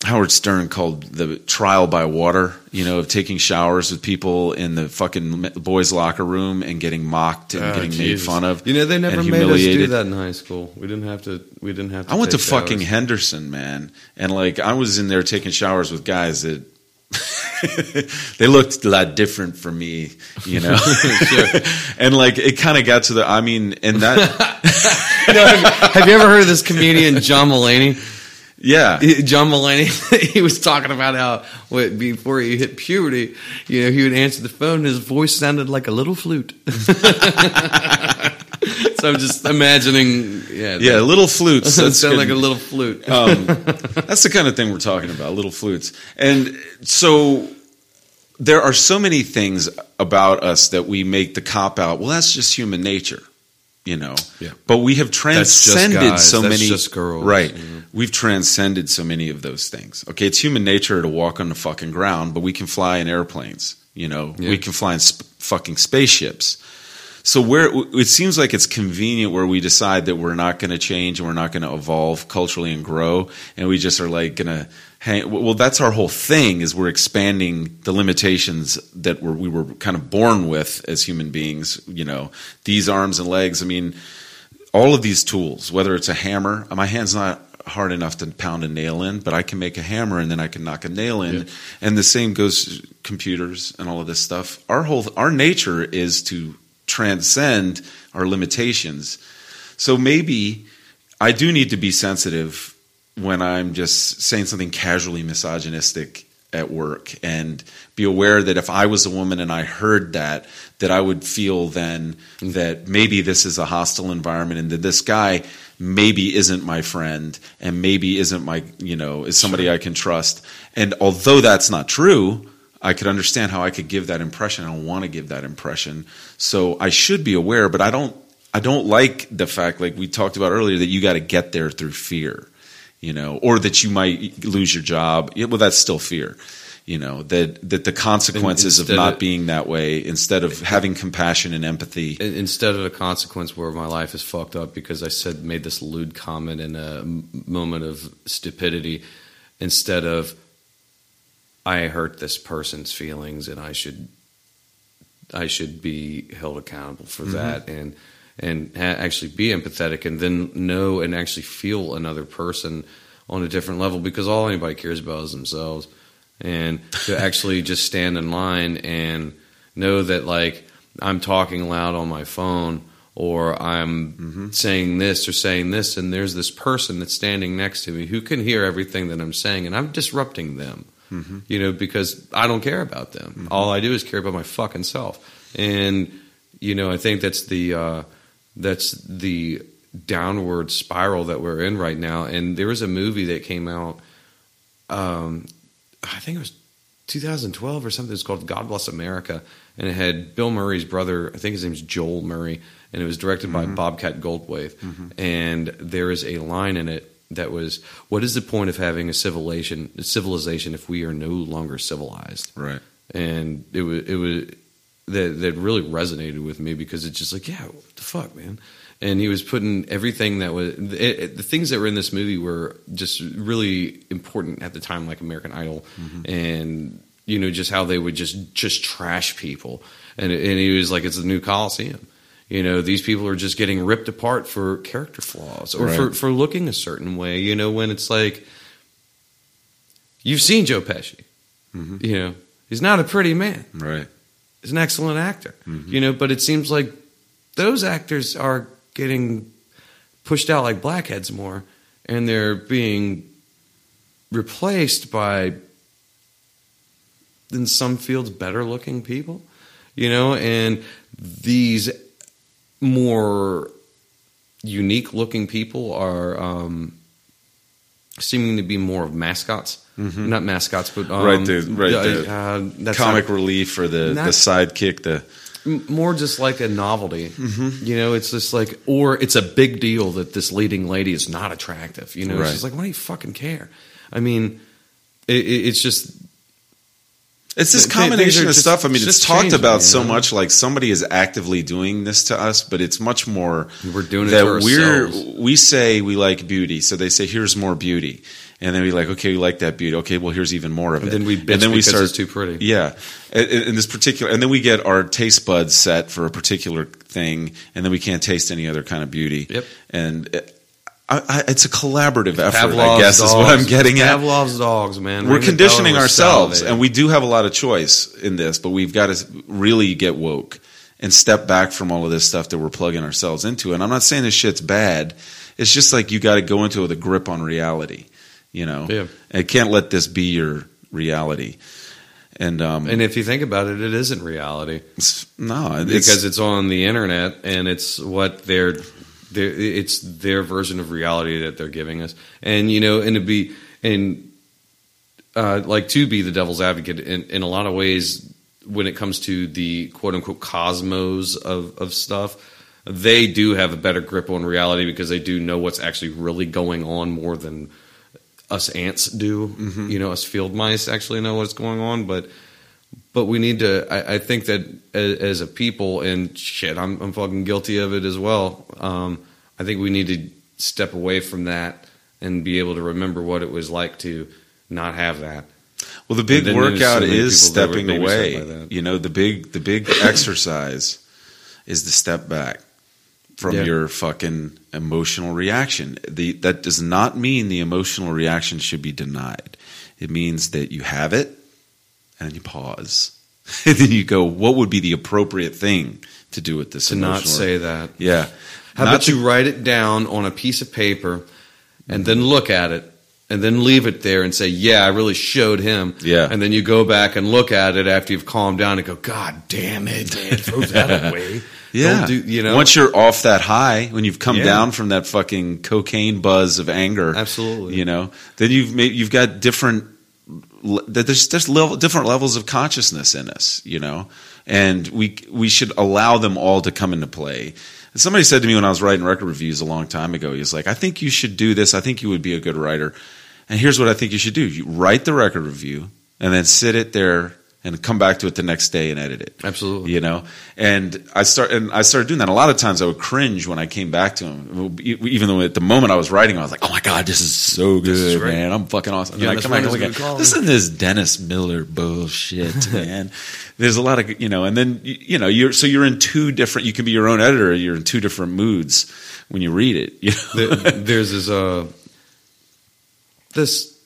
Howard Stern called the trial by water, you know, of taking showers with people in the fucking boys' locker room and getting mocked and Oh, getting Jesus. made fun of. You know, they never made us do humiliated. that in high school. We didn't have to. We didn't have to. I went to take fucking. Henderson, man, and like I was in there taking showers with guys that they looked a lot different from me, you know. and like it kind of got to the. I mean, and that, You know, have, have you ever heard of this comedian John Mulaney? Yeah, John Mulaney, he was talking about how what, before he hit puberty, you know, he would answer the phone and his voice sounded like a little flute. so I'm just imagining, yeah, yeah, little flutes. that That's sound like a little flute. um, that's the kind of thing we're talking about little flutes and so there are so many things about us that we make the cop out well that's just human nature you know. Yeah. but we have transcended so That's many right. Mhm. we've transcended so many of those things. Okay it's human nature to walk on the fucking ground but we can fly in airplanes you know. Yeah. we can fly in sp- fucking spaceships. So where it seems like it's convenient where we decide that we're not going to change and we're not going to evolve culturally and grow, and we just are like going to hang. Well, that's our whole thing is we're expanding the limitations that we're, we were kind of born with as human beings. You know, these arms and legs. I mean, all of these tools, whether it's a hammer, my hand's not hard enough to pound a nail in, but I can make a hammer and then I can knock a nail in. Yeah. And the same goes computers and all of this stuff. Our whole our nature is to transcend our limitations. So maybe I do need to be sensitive when I'm just saying something casually misogynistic at work and be aware that if I was a woman and I heard that, that I would feel then that maybe this is a hostile environment and that this guy maybe isn't my friend and maybe isn't my, you know, is somebody I can trust. And although that's not true, I could understand how I could give that impression. I don't want to give that impression. So I should be aware, but I don't I don't like the fact like we talked about earlier that you got to get there through fear, you know, or that you might lose your job. Yeah, well that's still fear. You know, that that the consequences of not of- being that way instead of having compassion and empathy. Instead of a consequence where my life is fucked up because I said made this lewd comment in a moment of stupidity, instead of I hurt this person's feelings and I should I should be held accountable for mm-hmm. that and and ha- actually be empathetic and then know and actually feel another person on a different level because all anybody cares about is themselves. And to actually just stand in line and know that like I'm talking loud on my phone or I'm mm-hmm. saying this or saying this and there's this person that's standing next to me who can hear everything that I'm saying and I'm disrupting them mm-hmm. you know because I don't care about them. Mm-hmm. All I do is care about my fucking self. And you know I think that's the uh, that's the downward spiral that we're in right now and there was a movie that came out um, I think it was 2012 or something. It's called God Bless America, and it had Bill Murray's brother. I think his name's Joel Murray, and it was directed by Bobcat Goldthwait. And there is a line in it that was, "What is the point of having a civilization? Civilization if we are no longer civilized?" Right. And it was it was that that really resonated with me because it's just like, yeah, what the fuck, man. And he was putting everything that was it, it- the things that were in this movie were just really important at the time, like American Idol, mm-hmm. and you know just how they would just just trash people. And and he was like, it's the new Coliseum. You know, these people are just getting ripped apart for character flaws or for Right. for looking a certain way. You know, when it's like you've seen Joe Pesci. Mm-hmm. You know, he's not a pretty man Right. Is an excellent actor, you know. But it seems like those actors are getting pushed out like blackheads more, and they're being replaced by, in some fields, better looking people, you know. And these more unique looking people are um, seeming to be more of mascots. Not mascots, but um, Right, the- right, uh, the uh, that's Comic not- relief or the, Not- the sidekick, the more just like a novelty. Mm-hmm. You know, it's just like, or it's a big deal that this leading lady is not attractive. You know, Right. she's like, why do you fucking care? I mean, it, it's just It's this Th- th- combination of just- stuff. I mean, it's talked changing, about you so much. Like somebody is actively doing this to us, but it's much more We're doing it that we're ourselves. we say we like beauty. So they say here's more beauty, and then we like, okay, we like that beauty. Okay, well, here's even more of it. And it. then we bitch because it's too pretty. Yeah, in this particular, and then we get our taste buds set for a particular thing, and then we can't taste any other kind of beauty. Yep. and. It, I, I, it's a collaborative effort, I Pavlov's guess, is what. I'm getting at Pavlov's dogs, man. we're conditioning ourselves, salivating. and we do have a lot of choice in this, but we've got to really get woke and step back from all of this stuff that we're plugging ourselves into. And I'm not saying this shit's bad. It's just like you got to go into it with a grip on reality. You know, Yeah. I can't let this be your reality. And um, And if you think about it, it isn't reality it's, no, it's, because it's on the internet and it's what they're it's their version of reality that they're giving us. And you know, and to be and uh, like to be the devil's advocate in, in a lot of ways when it comes to the quote unquote cosmos of, of stuff, they do have a better grip on reality because they do know what's actually really going on more than us ants do. You know, us field mice actually know what's going on, but but we need to. I, I think that as, as a people, and shit, I'm, I'm fucking guilty of it as well. Um, I think we need to step away from that and be able to remember what it was like to not have that. Well, the big there's so workout is people that were stepping away. You know, the big the big exercise is the step back from Yeah. your fucking emotional reaction. The that does not mean the emotional reaction should be denied. It means that you have it and then you pause. and then you go, what would be the appropriate thing to do with this To not say that. Yeah. How Not about you write it down on a piece of paper and then look at it and then leave it there and say, yeah, I really showed him. Yeah. And then you go back and look at it after you've calmed down and go, God damn it, man, throw that away. Yeah. Don't do, you know, Once you're off that high, when you've come Yeah. down from that fucking cocaine buzz of anger, Absolutely. you know, then you've made, you've got different there's there's level, different levels of consciousness in us, you know, and we we should allow them all to come into play. And somebody said to me when I was writing record reviews a long time ago, he was like, "I think you should do this. I think you would be a good writer." And here's what I think you should do: you write the record review, and then sit it there and come back to it the next day and edit it. Absolutely. you know? And i start and i started doing that. A lot of times i would cringe when i came back to him. Even though at the moment i was writing i was like oh my god this is so good is man. I'm fucking awesome. And Yeah, then i come back and look is at good quality. listen to this dennis miller bullshit man. There's a lot of you know and then you know you're so you're in two different you can be your own editor you're in two different moods when you read it you know? The- there's this uh this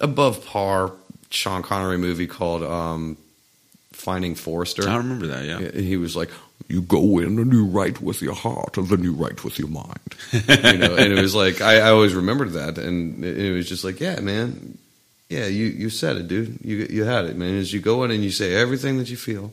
above par Sean Connery movie called um, Finding Forrester. i remember that yeah He was like, "You go in and you write with your heart, and then you write with your mind." you know, and it was like I, I always remembered that, and it it was just like, "Yeah, man, yeah, you you said it, dude. You you had it, man." As you go in and you say everything that you feel,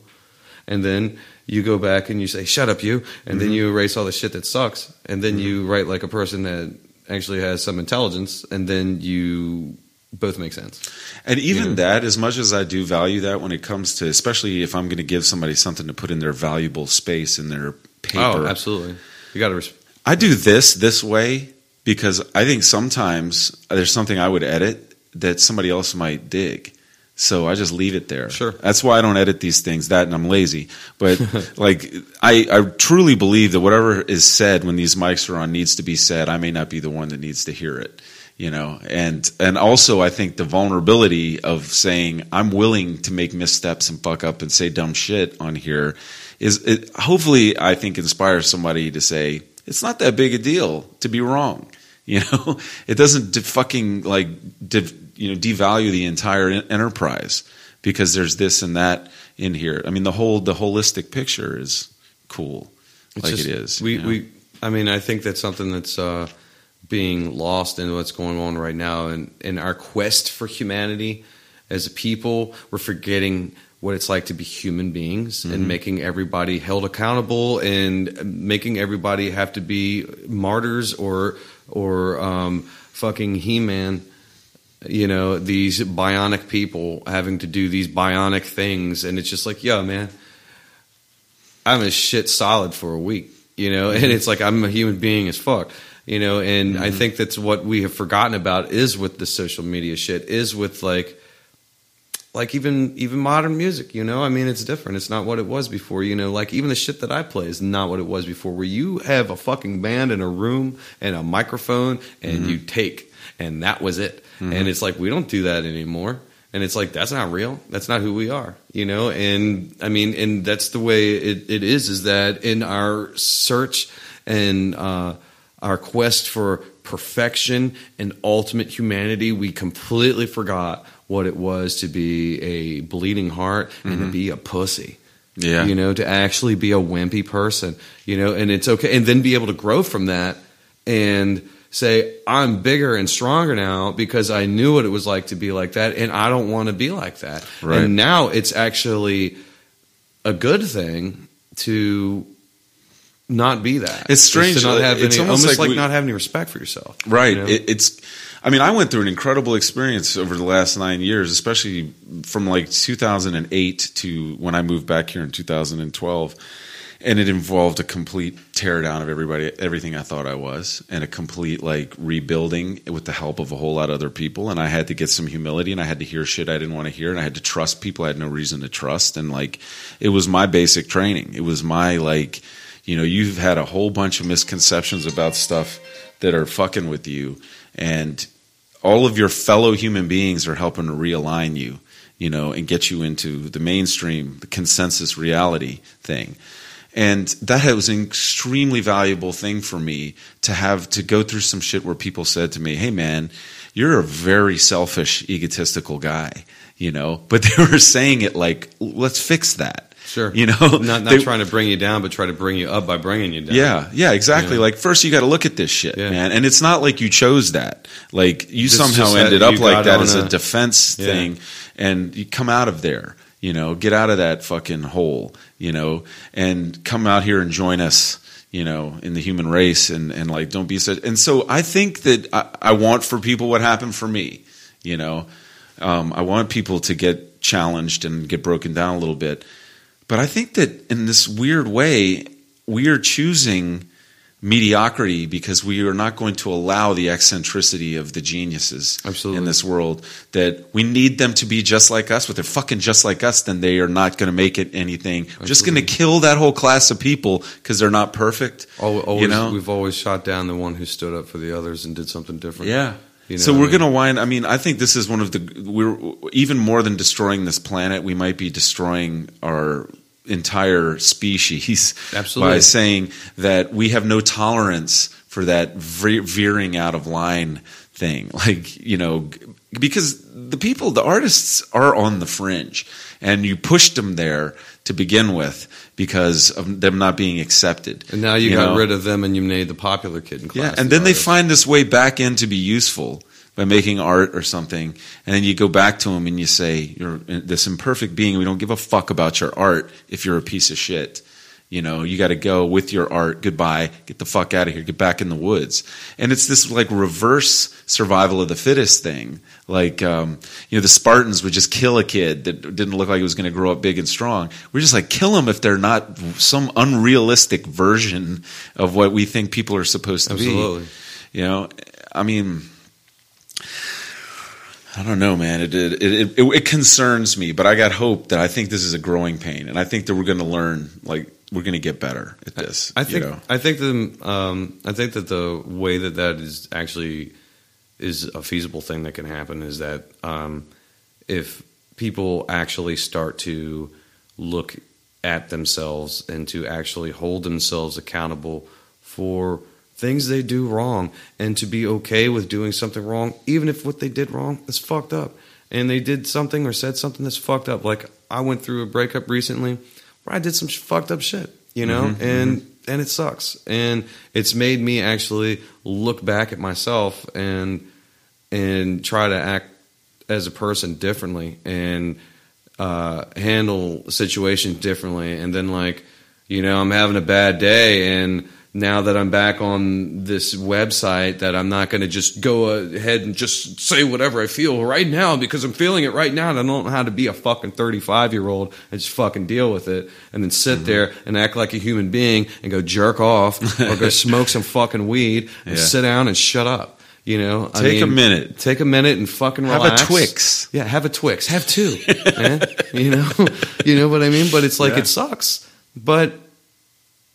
and then you go back and you say, "Shut up, you," and then you erase all the shit that sucks, and then you write like a person that actually has some intelligence, and then you both make sense. And even know? that, as much as I do value that when it comes to, especially if I'm going to give somebody something to put in their valuable space in their paper. Oh, absolutely. You got to. Res- I do this this way because I think sometimes there's something I would edit that somebody else might dig. So I just leave it there. Sure. That's why I don't edit these things. That and I'm lazy. But like I, I truly believe that whatever is said when these mics are on needs to be said. I may not be the one that needs to hear it. You know, and and also I think the vulnerability of saying I'm willing to make missteps and fuck up and say dumb shit on here is it, hopefully I think inspires somebody to say it's not that big a deal to be wrong. You know, it doesn't de- fucking like de- you know devalue the entire en- enterprise because there's this and that in here. I mean, the whole the holistic picture is cool, It's like just- it is. We, you know? we, I mean, I think that's something that's uh, being lost in what's going on right now, and in our quest for humanity as a people, we're forgetting what it's like to be human beings Mm-hmm. and making everybody held accountable and making everybody have to be martyrs or or um, fucking he-man you know these bionic people having to do these bionic things. And it's just like yo man I'm a shit solid for a week, you know, and it's like I'm a human being as fuck, you know, and I think that's what we have forgotten about is with the social media shit, is with like like even even modern music, you know. I mean, it's different. It's not what it was before, you know. Like even the shit that I play is not what it was before. Where you have a fucking band in a room and a microphone and Mm-hmm. you take, and that was it. And it's like we don't do that anymore. And it's like that's not real. That's not who we are, you know. And I mean, and that's the way it, it is. Is that in our search and uh, our quest for perfection and ultimate humanity, we completely forgot what it was to be a bleeding heart and to mm-hmm. be a pussy. Yeah. You know, to actually be a wimpy person, you know, and it's okay. And then be able to grow from that and say, I'm bigger and stronger now because I knew what it was like to be like that. And I don't want to be like that. Right. And now it's actually a good thing to not be that. It's strange. to not uh, have It's any, almost almost, like like, we- not having any respect for yourself. Right. you know? It, it's. I mean, I went through an incredible experience over the last nine years, especially from like 2008 to when I moved back here in 2012, and it involved a complete teardown of everybody, everything I thought I was, and a complete like rebuilding with the help of a whole lot of other people. And I had to get some humility, and I had to hear shit I didn't want to hear, and I had to trust people I had no reason to trust, and like it was my basic training. It was my like, you know, you've had a whole bunch of misconceptions about stuff that are fucking with you, and all of your fellow human beings are helping to realign you, you know, and get you into the mainstream, the consensus reality thing. And that was an extremely valuable thing for me to have to go through some shit where people said to me, Hey man, you're a very selfish, egotistical guy, you know, but they were saying it like, let's fix that. Sure. You know, not not They- trying to bring you down, but try to bring you up by bringing you down. yeah, yeah, exactly. Yeah. Like first, you got to look at this shit, Yeah. man. And it's not like you chose that. Like you This somehow ended up like that as a, a- defense Yeah. thing, and you come out of there. You know, get out of that fucking hole. You know, and come out here and join us. You know, in the human race, and and like don't be such. And so I think that I, I want for people what happened for me. You know, um, I want people to get challenged and get broken down a little bit. But I think that in this weird way, we are choosing mediocrity because we are not going to allow the eccentricity of the geniuses Absolutely. in this world. That we need them to be just like us, but they're fucking just like us, then they are not going to make it anything. We're just going to kill that whole class of people because they're not perfect. Always, you know? we've always shot down the one who stood up for the others and did something different. Yeah. You know so we're going to wind. I mean, I think this is one of the. We're even more than destroying this planet. We might be destroying our entire species Absolutely. by saying that we have no tolerance for that ve- veering out of line thing. Like you know, because the people, the artists, are on the fringe, and you pushed them there to begin with because of them not being accepted. And now you, got know? rid of them and you made the popular kid in class. Yeah, and the then they find this way back in to be useful by making art or something, and then you go back to them and you say, "You're this imperfect being. We don't give a fuck about your art if you're a piece of shit." You know, you got to go with your art. Goodbye. Get the fuck out of here. Get back in the woods. And it's this like reverse survival of the fittest thing. Like, um, you know, the Spartans would just kill a kid that didn't look like he was going to grow up big and strong. We're just like, kill them if they're not some unrealistic version of what we think people are supposed to be. You know, I mean, I don't know, man. It it, it it it concerns me, but I got hope that I think this is a growing pain, and I think that we're going to learn, like we're going to get better at this. I you think know? I think the um, I think that the way that that is actually is a feasible thing that can happen is that um, if people actually start to look at themselves and to actually hold themselves accountable for things they do wrong and to be okay with doing something wrong even if what they did wrong is fucked up and they did something or said something that's fucked up like I went through a breakup recently I did some fucked up shit you know? And and it sucks. And it's made me actually look back at myself and and try to act as a person differently and uh, handle situations differently. And then, like, you know, I'm having a bad day, and now that I'm back on this website, that I'm not going to just go ahead and just say whatever I feel right now because I'm feeling it right now, and I don't know how to be a fucking 35 year old and just fucking deal with it, and then sit mm-hmm. there and act like a human being and go jerk off or go smoke some fucking weed and Yeah. sit down and shut up. You know, I Take a minute. Take a minute and fucking Have a relax. Twix. Yeah, have a Twix. Have two. man. You know, you know what I mean. But it's like Yeah. it sucks. But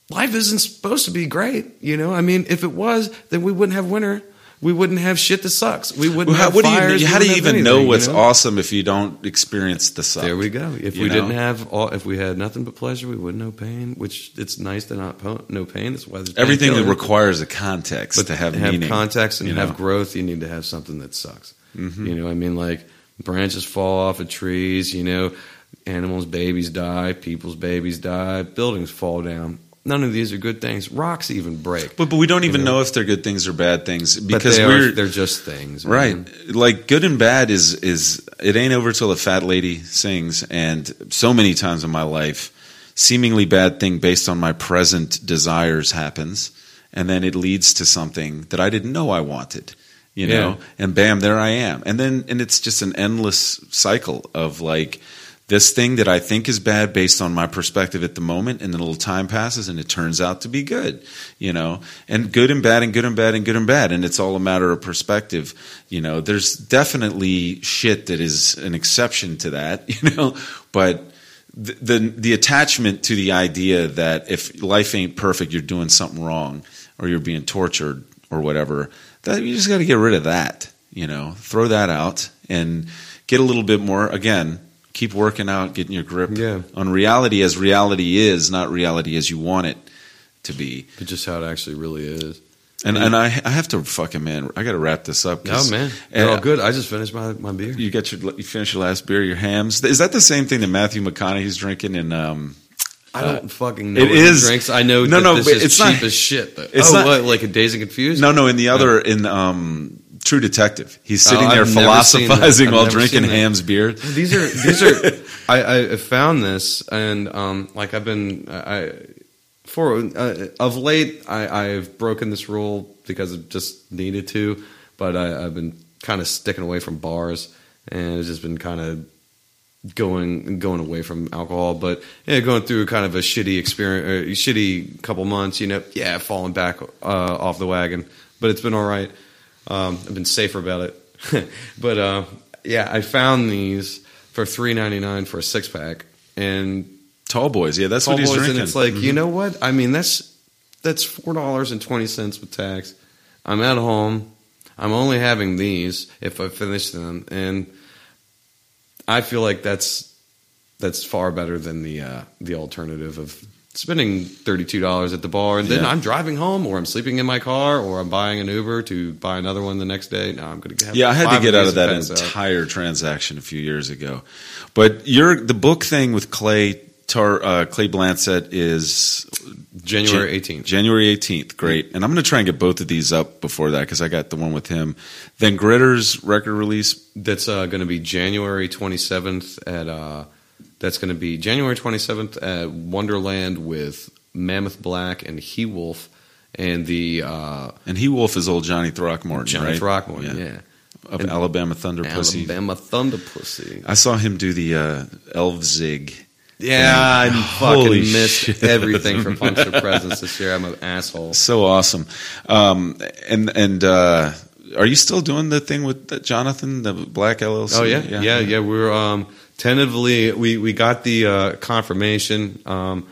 life isn't supposed to be great. You know, I mean, if it was, then we wouldn't have winter. We wouldn't have shit that sucks. We wouldn't Well, have what do fires. you? How do you even know what's you know? awesome if you don't experience the suck? There we go. If You we know? didn't have all, if we had nothing but pleasure, we wouldn't know pain. Which it's nice to not po- know pain. That's why Everything that requires a context but to have, have meaning. context and you have growth, you need to have something that sucks. Mhm. You know, I mean, like branches fall off of trees. You know, animals' babies die, people's babies die, buildings fall down. None of these are good things. Rocks even break. But, but we don't even know? know if they're good things or bad things because they we're are, they're just things, right. man. Like good and bad is is it ain't over till the fat lady sings. And so many times in my life, seemingly bad thing based on my present desires happens, and then it leads to something that I didn't know I wanted. You know, Yeah. and bam, there I am. And then and it's just an endless cycle of like this thing that I think is bad based on my perspective at the moment, and then a little time passes and it turns out to be good, you know, and good and bad and good and bad and good and bad. And it's all a matter of perspective. You know, there's definitely shit that is an exception to that, you know, but the, the, the attachment to the idea that if life ain't perfect, you're doing something wrong or you're being tortured or whatever, that you just got to get rid of that, you know, throw that out and get a little bit more, again, keep working out, getting your grip Yeah. on reality as reality is, not reality as you want it to be. But just how it actually really is. And and I I have to fucking man, I got to wrap this up. Oh 'cause- man, they're all good. I just finished my, my beer. You got your you finished your last beer, your Hamm's. Is that the same thing that Matthew McConaughey's drinking in um I don't Uh, fucking know it what he drinks. I know No, no, this but is it's cheap not- as shit. Though. it's oh, not- what, like a Dazed and Confused? No, no, in the other in um True Detective. He's Oh, sitting there I've never seen that. philosophizing while drinking. Hamm's beer. These are these are. I, I found this and um, like I've been I for uh, of late I, I've broken this rule because it just needed to, but I, I've been kind of sticking away from bars and it's just been kind of going going away from alcohol, but yeah, going through kind of a shitty experience, uh, shitty couple months. You know, yeah, falling back uh, off the wagon, but it's been all right. Um, I've been safer about it, but uh, yeah, I found these for three ninety nine for a six pack, and Tall boys, yeah, that's Tall what he's Boys, drinking. and it's like Mhm. you know what? I mean, that's that's four dollars and twenty cents with tax. I'm at home. I'm only having these if I finish them, and I feel like that's that's far better than the uh, the alternative of spending thirty two dollars at the bar, and then Yeah. I'm driving home, or I'm sleeping in my car, or I'm buying an Uber to buy another one the next day. No, I'm going to have Yeah, I had to get out of that and pass out. entire transaction a few years ago. But your the book thing with Clay Tar, uh, Clay Blancett is January 18th. January 18th. Great. And I'm going to try and get both of these up before that because I got the one with him. Then Gritter's record release. That's uh, going to be January 27th at. Uh, that's going to be January 27th at Wonderland with Mammoth Black and He Wolf and the uh, And He Wolf is old Johnny Throckmorton, Johnny right? Throckmorton. Yeah, Of And Alabama Thunder Pussy. Alabama Thunder Pussy. I saw him do the uh, Elf Zig. Yeah, I fucking missed shit. everything from Puncture Presence this year. I'm an asshole. So awesome. Um, and and uh, are you still doing the thing with Jonathan, the Black LLC? Oh yeah, yeah, yeah. We're um, tentatively we we got the uh, confirmation. Um,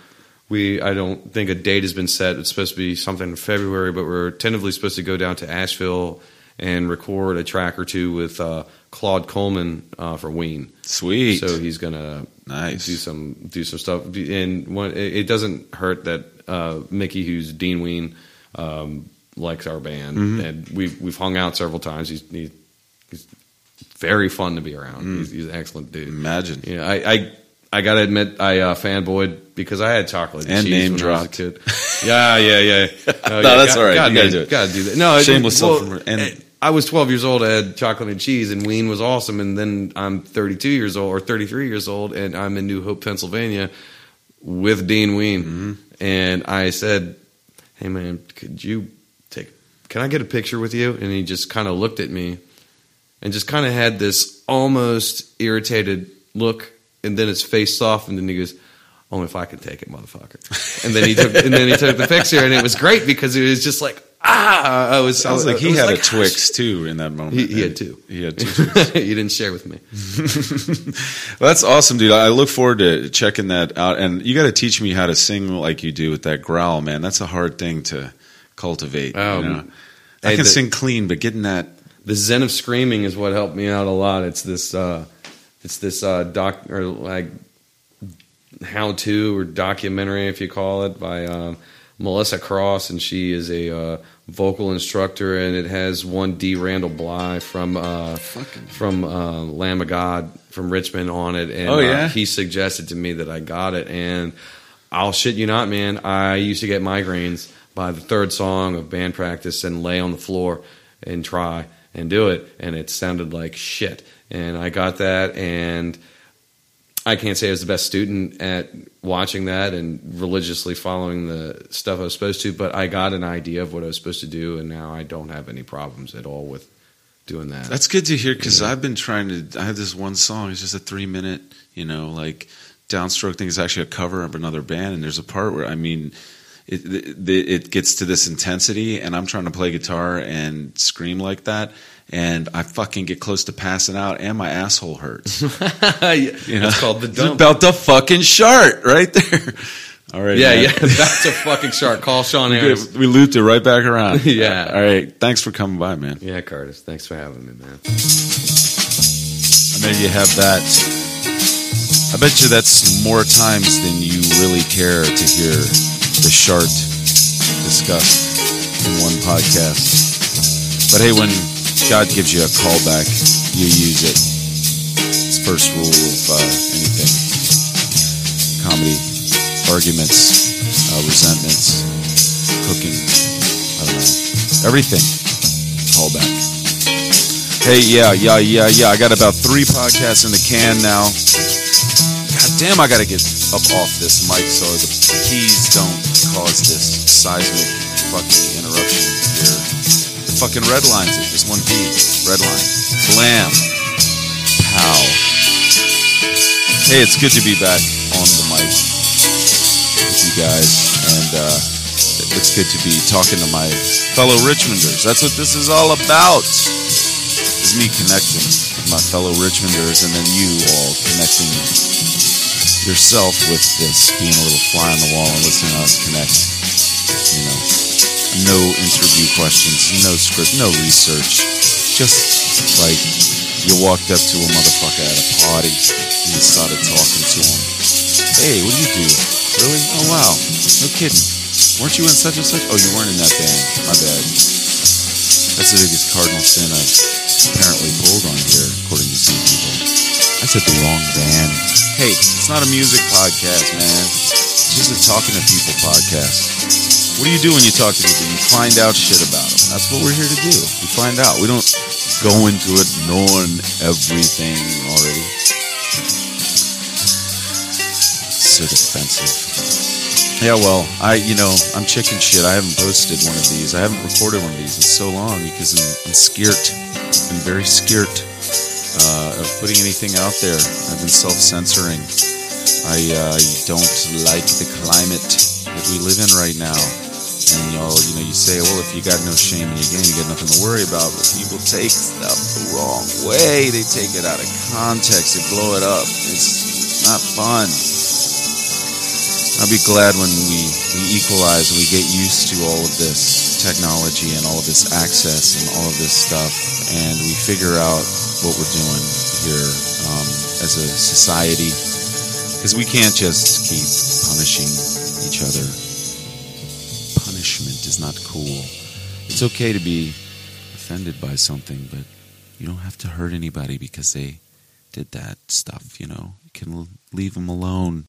we I don't think a date has been set. It's supposed to be something in February, but we're tentatively supposed to go down to Asheville and record a track or two with uh, Claude Coleman uh, for Ween. Sweet. So he's gonna Nice. do some do some stuff. And one, it it doesn't hurt that uh, Mickey, who's Dean Ween, um, likes our band, Mhm. and we've we've hung out several times. He's he's, he's very fun to be around. Mm. He's, he's an excellent dude. Imagine. Yeah, I I, I gotta admit, I uh, fanboyed because I had chocolate And cheese name when dropped. I was a kid. Yeah, yeah, yeah. No, Oh, yeah, that's got- all right. Gotta, You gotta do it. Gotta do that. No, Shameless well, self- and- I was 12 years old. I had chocolate and cheese, and Ween was awesome. And then I'm 32 years old or 33 years old, and I'm in New Hope, Pennsylvania, with Dean Ween. Mm-hmm. And I said, "Hey, man, could you? Can I get a picture with you?" And he just kind of looked at me, and just kind of had this almost irritated look, and then his face softened, and he goes. Only if I can take it, motherfucker. And then he took, and then he took the picture, and it was great because it was just like, ah, I was. Sounds I, like he had like, a Twix too in that moment. He, he had two. He had two. Twix. you didn't share with me. Well, that's awesome, dude. I look forward to checking that out. And you got to teach me how to sing like you do with that growl, man. That's a hard thing to cultivate. Um, you know? I can the- sing clean, but getting that the zen of screaming is what helped me out a lot. It's this, uh, it's this uh, doc or like how to or documentary, if you call it, by um, Melissa Cross, and she is a uh, vocal instructor, and it has one D. Randall Blythe from uh, from uh, Lamb of God from Richmond on it, and Oh, yeah? uh, he suggested to me that I got it, and I'll shit you not, man. I used to get migraines by the third song of band practice and lay on the floor and try and do it, and it sounded like shit. And I got that, and I can't say I was the best student at watching that and religiously following the stuff I was supposed to, but I got an idea of what I was supposed to do, and now I don't have any problems at all with doing that. That's good to hear because Yeah. I've been trying to. I have this one song. It's just a three minute, you know, like downstroke thing. It's actually a cover of another band, and there's a part where I mean, it it, it gets to this intensity, and I'm trying to play guitar and scream like that, and I fucking get close to passing out, and my asshole hurts. You know? It's called the It's dump. about the fucking shart right there. All right, yeah, man. yeah, that's a fucking shark. Call Sean Harris. We looped it right back around. Yeah. All right. Thanks for coming by, man. Yeah, Curtis, thanks for having me, man. I then you have that. I bet you that's more times than you really care to hear the shart discussed in one podcast. But hey, when God gives you a callback, you use it. It's first rule of uh, anything comedy, arguments, uh, resentments, cooking. I don't know. Everything. Callback. Hey, yeah, yeah, yeah, yeah. I got about three podcasts in the can now. God damn, I got to get up off this mic so the keys don't cause this seismic fucking interruption here. The fucking red lines it. Just one beat. Red line. Blam. Pow. Hey, it's good to be back on the mic with you guys. And uh, it's good to be talking to my fellow Richmonders. That's what this is all about is me connecting with my fellow Richmonders and then you all connecting yourself with this, being a little fly on the wall and listening to us connect. You know, no interview questions, no script, no research. Just like you walked up to a motherfucker at a party and you started talking to him. Hey, what do you do? Really? Oh, wow. No kidding. Weren't you in such and such? Oh, you weren't in that band. My bad. That's the biggest cardinal sin I've apparently pulled on here, according to some people. Said the wrong band. Hey, it's not a music podcast, man. It's just a talking to people podcast. What do you do when you talk to people? You find out shit about them. That's what we're here to do. We find out. We don't go into it knowing everything already. So defensive. Yeah, well, I, you know, I'm chicken shit. I haven't posted one of these. I haven't recorded one of these in so long because I'm, I'm scared. I'm very scared uh, of putting anything out there. I've been self-censoring. I uh, don't like the climate that we live in right now. And y'all, you know, you say, well, if you got no shame in your game, you got nothing to worry about. But people take stuff the wrong way. They take it out of context. They blow it up. It's not fun. I'll be glad when we, we equalize and we get used to all of this technology and all of this access and all of this stuff, and we figure out what we're doing here um, as a society. Because we can't just keep punishing each other. Punishment is not cool. It's okay to be offended by something, but you don't have to hurt anybody because they did that stuff, you know. You can leave them alone.